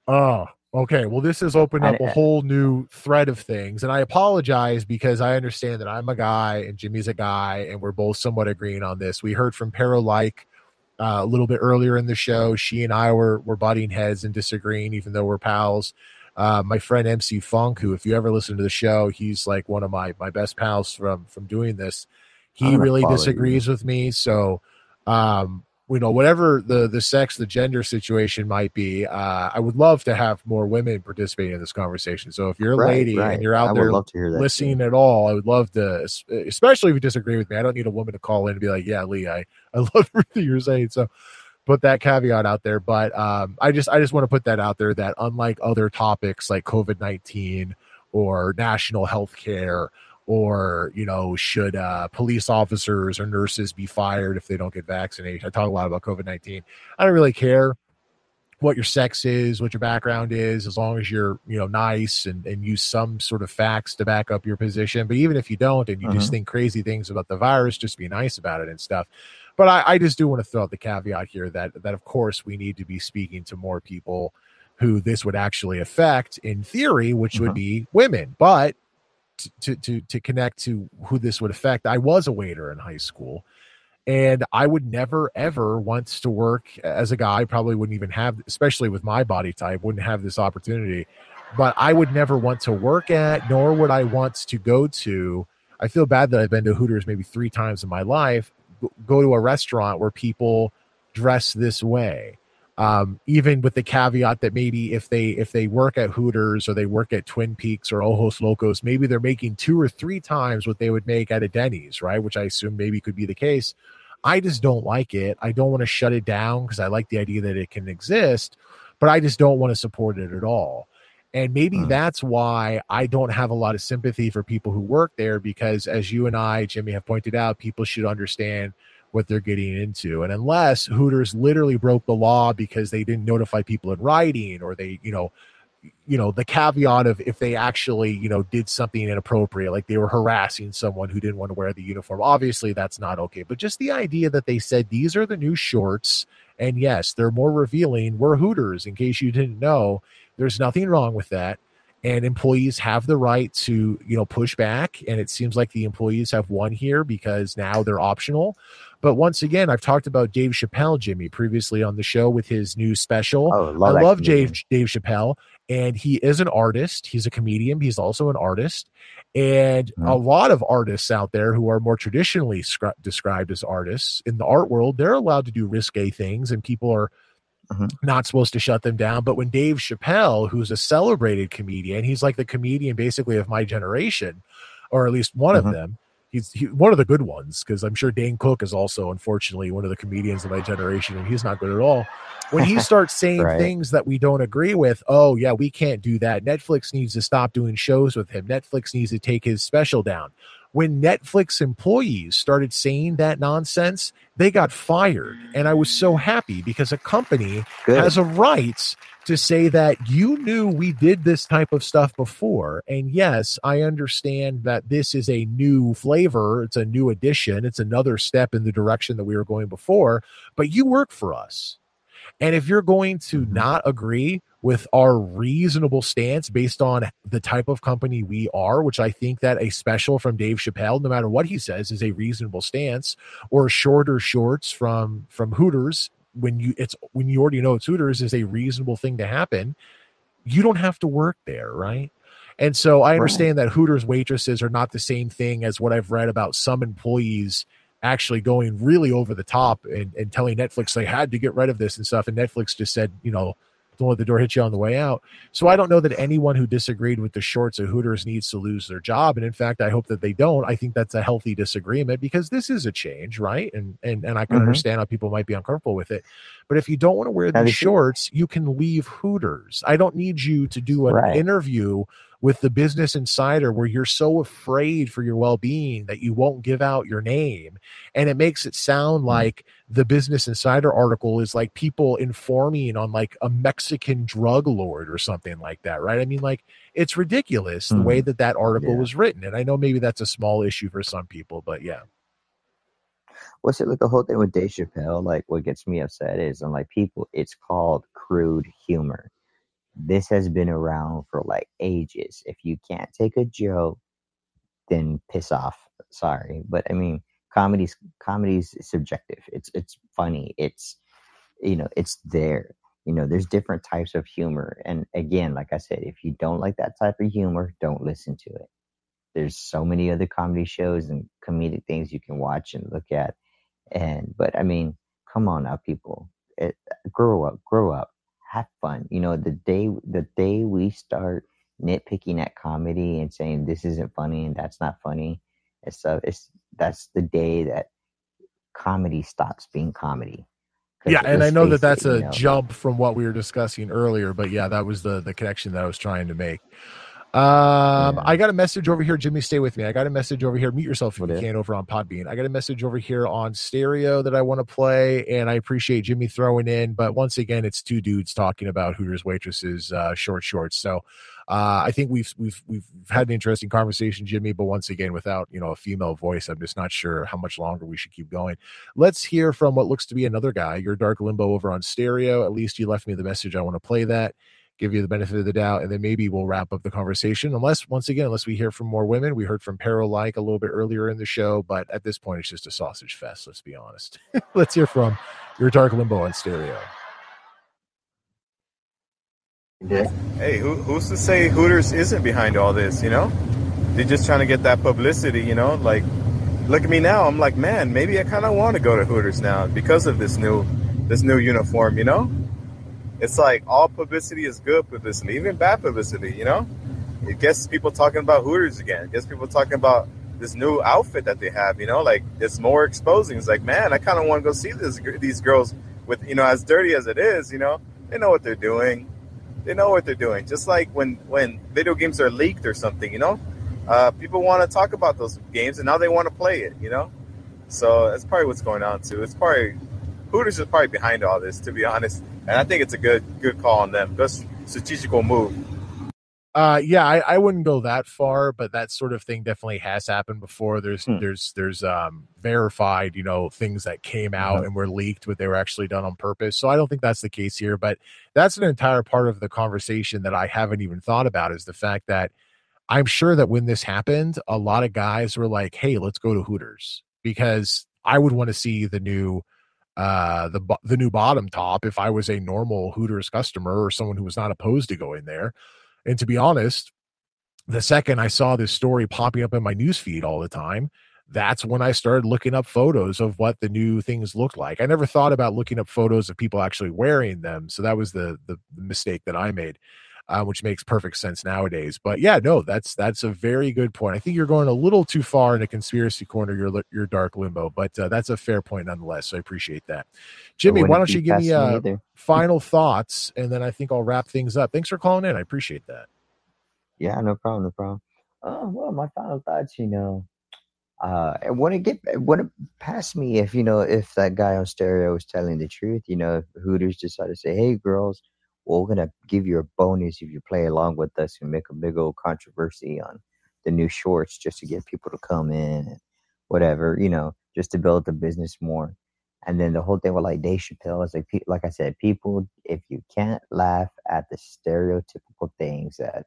Oh, okay. Well, this has opened up a whole new thread of things. And I apologize because I understand that I'm a guy and Jimmy's a guy, and we're both somewhat agreeing on this. We heard from Paralike uh, a little bit earlier in the show. She and I were, were butting heads and disagreeing, even though we're pals. Uh, my friend MC Funk, who, if you ever listen to the show, he's like one of my, my best pals from, from doing this. He really follow you. disagrees with me. So, um, you know whatever the the sex the gender situation might be uh i would love to have more women participating in this conversation so if you're a Right, lady right. and you're out I there would love to hear that. too. listening at all i would love to especially if you disagree with me i don't need a woman to call in and be like yeah lee i i love everything you're saying so put that caveat out there but um i just i just want to put that out there that unlike other topics like covid-19 or national health care or you know should uh, police officers or nurses be fired if they don't get vaccinated? I talk a lot about covid-19 i don't really care what your sex is what your background is as long as you're you know nice and, and use some sort of facts to back up your position. But even if you don't and you just Mhm. think crazy things about the virus just be nice about it and stuff. But I, I just do want to throw out the caveat here that that of course we need to be speaking to more people who this would actually affect in theory which would Mhm. be women. But to to to connect to who this would affect. I was a waiter in high school and i would never ever want to work as a guy probably wouldn't even have especially with my body type wouldn't have this opportunity. But i would never want to work at nor would i want to go to i feel bad that i've been to hooters maybe three times in my life go- go to a restaurant where people dress this way um, even with the caveat that maybe if they if they work at Hooters or they work at Twin Peaks or Ojos Locos, maybe they're making two or three times what they would make at a Denny's, right? Which I assume maybe could be the case. I just don't like it. I don't want to shut it down because I like the idea that it can exist, but I just don't want to support it at all. And maybe Hmm. that's why I don't have a lot of sympathy for people who work there because, as you and I, Jimmy, have pointed out, people should understand what they're getting into. And unless Hooters literally broke the law because they didn't notify people in writing or they, you know, you know the caveat of if they actually you know did something inappropriate like they were harassing someone who didn't want to wear the uniform obviously that's not okay but just the idea that they said these are the new shorts and yes they're more revealing we're hooters in case you didn't know there's nothing wrong with that and employees have the right to you know push back. And it seems like the employees have won here because now they're optional. But once again i've talked about dave chappelle jimmy previously on the show with his new special. Oh, love i love dave dave chappelle and he is an artist. He's a comedian. He's also an artist. And Mhm. a lot of artists out there who are more traditionally scri- described as artists in the art world they're allowed to do risque things and people are Mhm. not supposed to shut them down. But when Dave Chappelle, who's a celebrated comedian, he's like the comedian basically of my generation, or at least one Mhm. of them. He's he, one of the good ones because I'm sure Dane Cook is also, unfortunately, one of the comedians of my generation, and he's not good at all. When he starts saying Right. things that we don't agree with, oh yeah, we can't do that. Netflix needs to stop doing shows with him. Netflix needs to take his special down. When Netflix employees started saying that nonsense, they got fired. And I was so happy because a company Good. has a right to say that you knew we did this type of stuff before. And yes, I understand that this is a new flavor, it's a new addition, it's another step in the direction that we were going before, but you work for us. And if you're going to Mhm. not agree with our reasonable stance based on the type of company we are, which I think that a special from Dave Chappelle, no matter what he says, is a reasonable stance, or shorter shorts from from Hooters when you it's when you already know it's Hooters is a reasonable thing to happen. You don't have to work there, right? And so I understand that Hooters waitresses are not the same thing as what I've read about some employees actually going really over the top and, and telling Netflix they had to get rid of this and stuff. And Netflix just said, you know, don't let the door hit you on the way out. So I don't know that anyone who disagreed with the shorts of Hooters needs to lose their job. And in fact, I hope that they don't. I think that's a healthy disagreement because this is a change, right? And and and I can Mhm. understand how people might be uncomfortable with it. But if you don't want to wear the- shorts, you can leave Hooters. I don't need you to do an Right. interview with the business insider where you're so afraid for your well-being that you won't give out your name and it makes it sound mm-hmm. like the business insider article is like people informing on like a mexican drug lord or something like that right i mean like it's ridiculous the way mm-hmm. that that article Yeah. was written and i know maybe that's a small issue for some people but yeah what's it like the whole thing with Dave Chappelle? Like, what gets me upset is I'm like, people, it's called crude humor. This has been around for like ages. If you can't take a joke, then piss off. Sorry, but I mean, comedy's comedy's subjective. It's it's funny. It's you know, it's there. You know, there's different types of humor, and again, like I said, if you don't like that type of humor, don't listen to it. There's so many other comedy shows and comedic things you can watch and look at and but i mean come on now people it, grow up grow up have fun you know the day the day we start nitpicking at comedy and saying this isn't funny and that's not funny and stuff it's that's the day that comedy stops being comedy. yeah and i know that face it, that's you a know, jump from what we were discussing earlier but yeah that was the the connection that i was trying to make um Yeah. i got a message over here jimmy stay with me i got a message over here mute yourself if What you is? can over on podbean i got a message over here on stereo that i want to play and i appreciate jimmy throwing in but once again it's two dudes talking about hooters waitresses uh short shorts so uh, I think we've we've we've had an interesting conversation, Jimmy. But once again, without you know a female voice, I'm just not sure how much longer we should keep going. Let's hear from what looks to be another guy. Your dark limbo over on stereo. At least you left me the message. I want to play that, give you the benefit of the doubt, and then maybe we'll wrap up the conversation. Unless once again, unless we hear from more women, we heard from Paralike a little bit earlier in the show, but at this point, it's just a sausage fest. Let's be honest. let's hear from your dark limbo on stereo. Hey, who, who's to say Hooters isn't behind all this? You know, they're just trying to get that publicity. You know, like look at me now. I'm like, man, maybe I kind of want to go to Hooters now because of this new this new uniform. You know, it's like all publicity is good publicity, even bad publicity. You know, it gets people talking about Hooters again. It gets people talking about this new outfit that they have. You know, like it's more exposing. It's like, man, I kind of want to go see this these girls with you know as dirty as it is. You know, they know what they're doing they know what they're doing. Just like when when video games are leaked or something, you know, uh, people want to talk about those games and now they want to play it, you know. So that's probably what's going on too. It's probably Hooters is probably behind all this, to be honest. And I think it's a good good call on them. Good strategical move. Uh, yeah, I, I wouldn't go that far, but that sort of thing definitely has happened before. There's hmm. there's there's um verified, you know, things that came out mm-hmm. and were leaked, but they were actually done on purpose. So I don't think that's the case here. But that's an entire part of the conversation that I haven't even thought about is the fact that I'm sure that when this happened, a lot of guys were like, "Hey, let's go to Hooters," because I would want to see the new uh the the new bottom top if I was a normal Hooters customer or someone who was not opposed to going there and to be honest, the second I saw this story popping up in my newsfeed all the time, that's when I started looking up photos of what the new things looked like. I never thought about looking up photos of people actually wearing them, so that was the the, mistake that I made, uh, which makes perfect sense nowadays. But yeah, no, that's that's a very good point. I think you're going a little too far in a conspiracy corner, your your dark limbo, but uh, that's a fair point nonetheless. So I appreciate that, Jimmy. Why don't you give me uh, final thoughts, and then I think I'll wrap things up. Thanks for calling in. I appreciate that. Yeah, no problem, no problem. Oh well, my final thoughts, you know, uh, it get when it passed me, if you know, if that guy on stereo was telling the truth, you know, if Hooters decided to say, "Hey, girls, we're gonna give you a bonus if you play along with us and make a big old controversy on the new shorts just to get people to come in and whatever, you know, just to build the business more." And then the whole thing with like Dave Chappelle is like, like I said, people, if you can't laugh at the stereotypical things that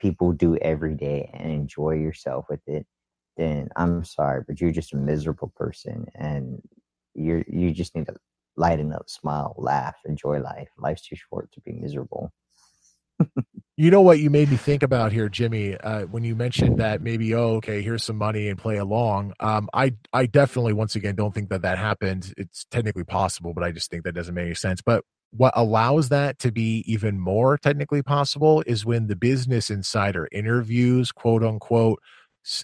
people do every day and enjoy yourself with it, then I'm sorry, but you're just a miserable person and you're you just need to lighten up, smile, laugh, enjoy life. Life's too short to be miserable. you know what you made me think about here, Jimmy, uh, when you mentioned that maybe, oh, okay, here's some money and play along. Um, I, I definitely, once again, don't think that that happened. It's technically possible, but I just think that doesn't make any sense. But what allows that to be even more technically possible is when the business insider interviews, quote unquote,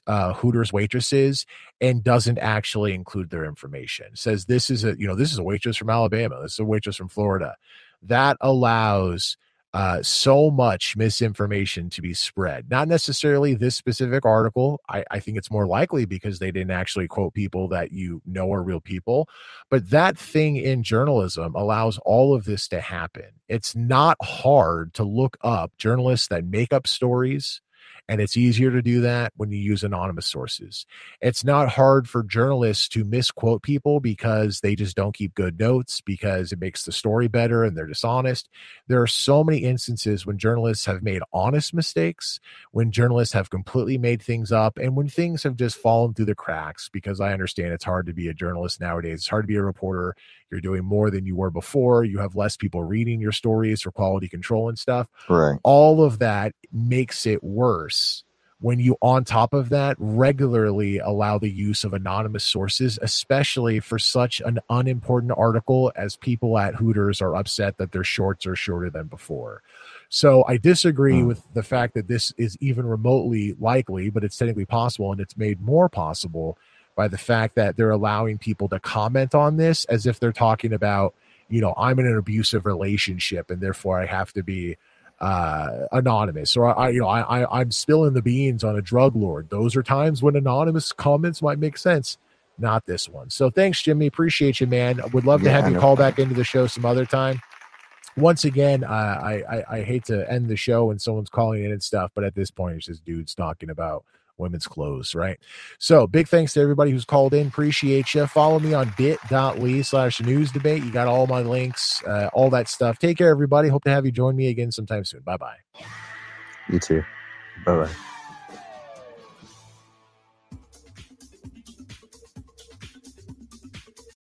uh, Hooters waitresses and doesn't actually include their information. Says this is a you know this is a waitress from Alabama. This is a waitress from Florida. That allows uh, so much misinformation to be spread. Not necessarily this specific article. I, I, think it's more likely because they didn't actually quote people that you know are real people. But that thing in journalism allows all of this to happen. It's not hard to look up journalists that make up stories and it's easier to do that when you use anonymous sources. It's not hard for journalists to misquote people because they just don't keep good notes because it makes the story better and they're dishonest. There are so many instances when journalists have made honest mistakes, when journalists have completely made things up, and when things have just fallen through the cracks because I understand it's hard to be a journalist nowadays. It's hard to be a reporter. You're doing more than you were before. You have less people reading your stories for quality control and stuff. Right. All of that makes it worse when you on top of that regularly allow the use of anonymous sources especially for such an unimportant article as people at hooters are upset that their shorts are shorter than before so i disagree mm. with the fact that this is even remotely likely but it's technically possible and it's made more possible by the fact that they're allowing people to comment on this as if they're talking about, you know, I'm in an abusive relationship and therefore I have to be uh, anonymous or I, you know, I, I, I'm spilling the beans on a drug lord. Those are times when anonymous comments might make sense. Not this one. So thanks, Jimmy. Appreciate you, man. Would love to yeah, have you call back into the show some other time once again, uh, I, I, I hate to end the show when someone's calling in and stuff, but at this point, it's just dudes talking about women's clothes, right? So big thanks to everybody who's called in. Appreciate you. Follow me on bit.ly slash news debate. You got all my links, uh, all that stuff. Take care, everybody. Hope to have you join me again sometime soon. Bye bye. You too. Bye bye.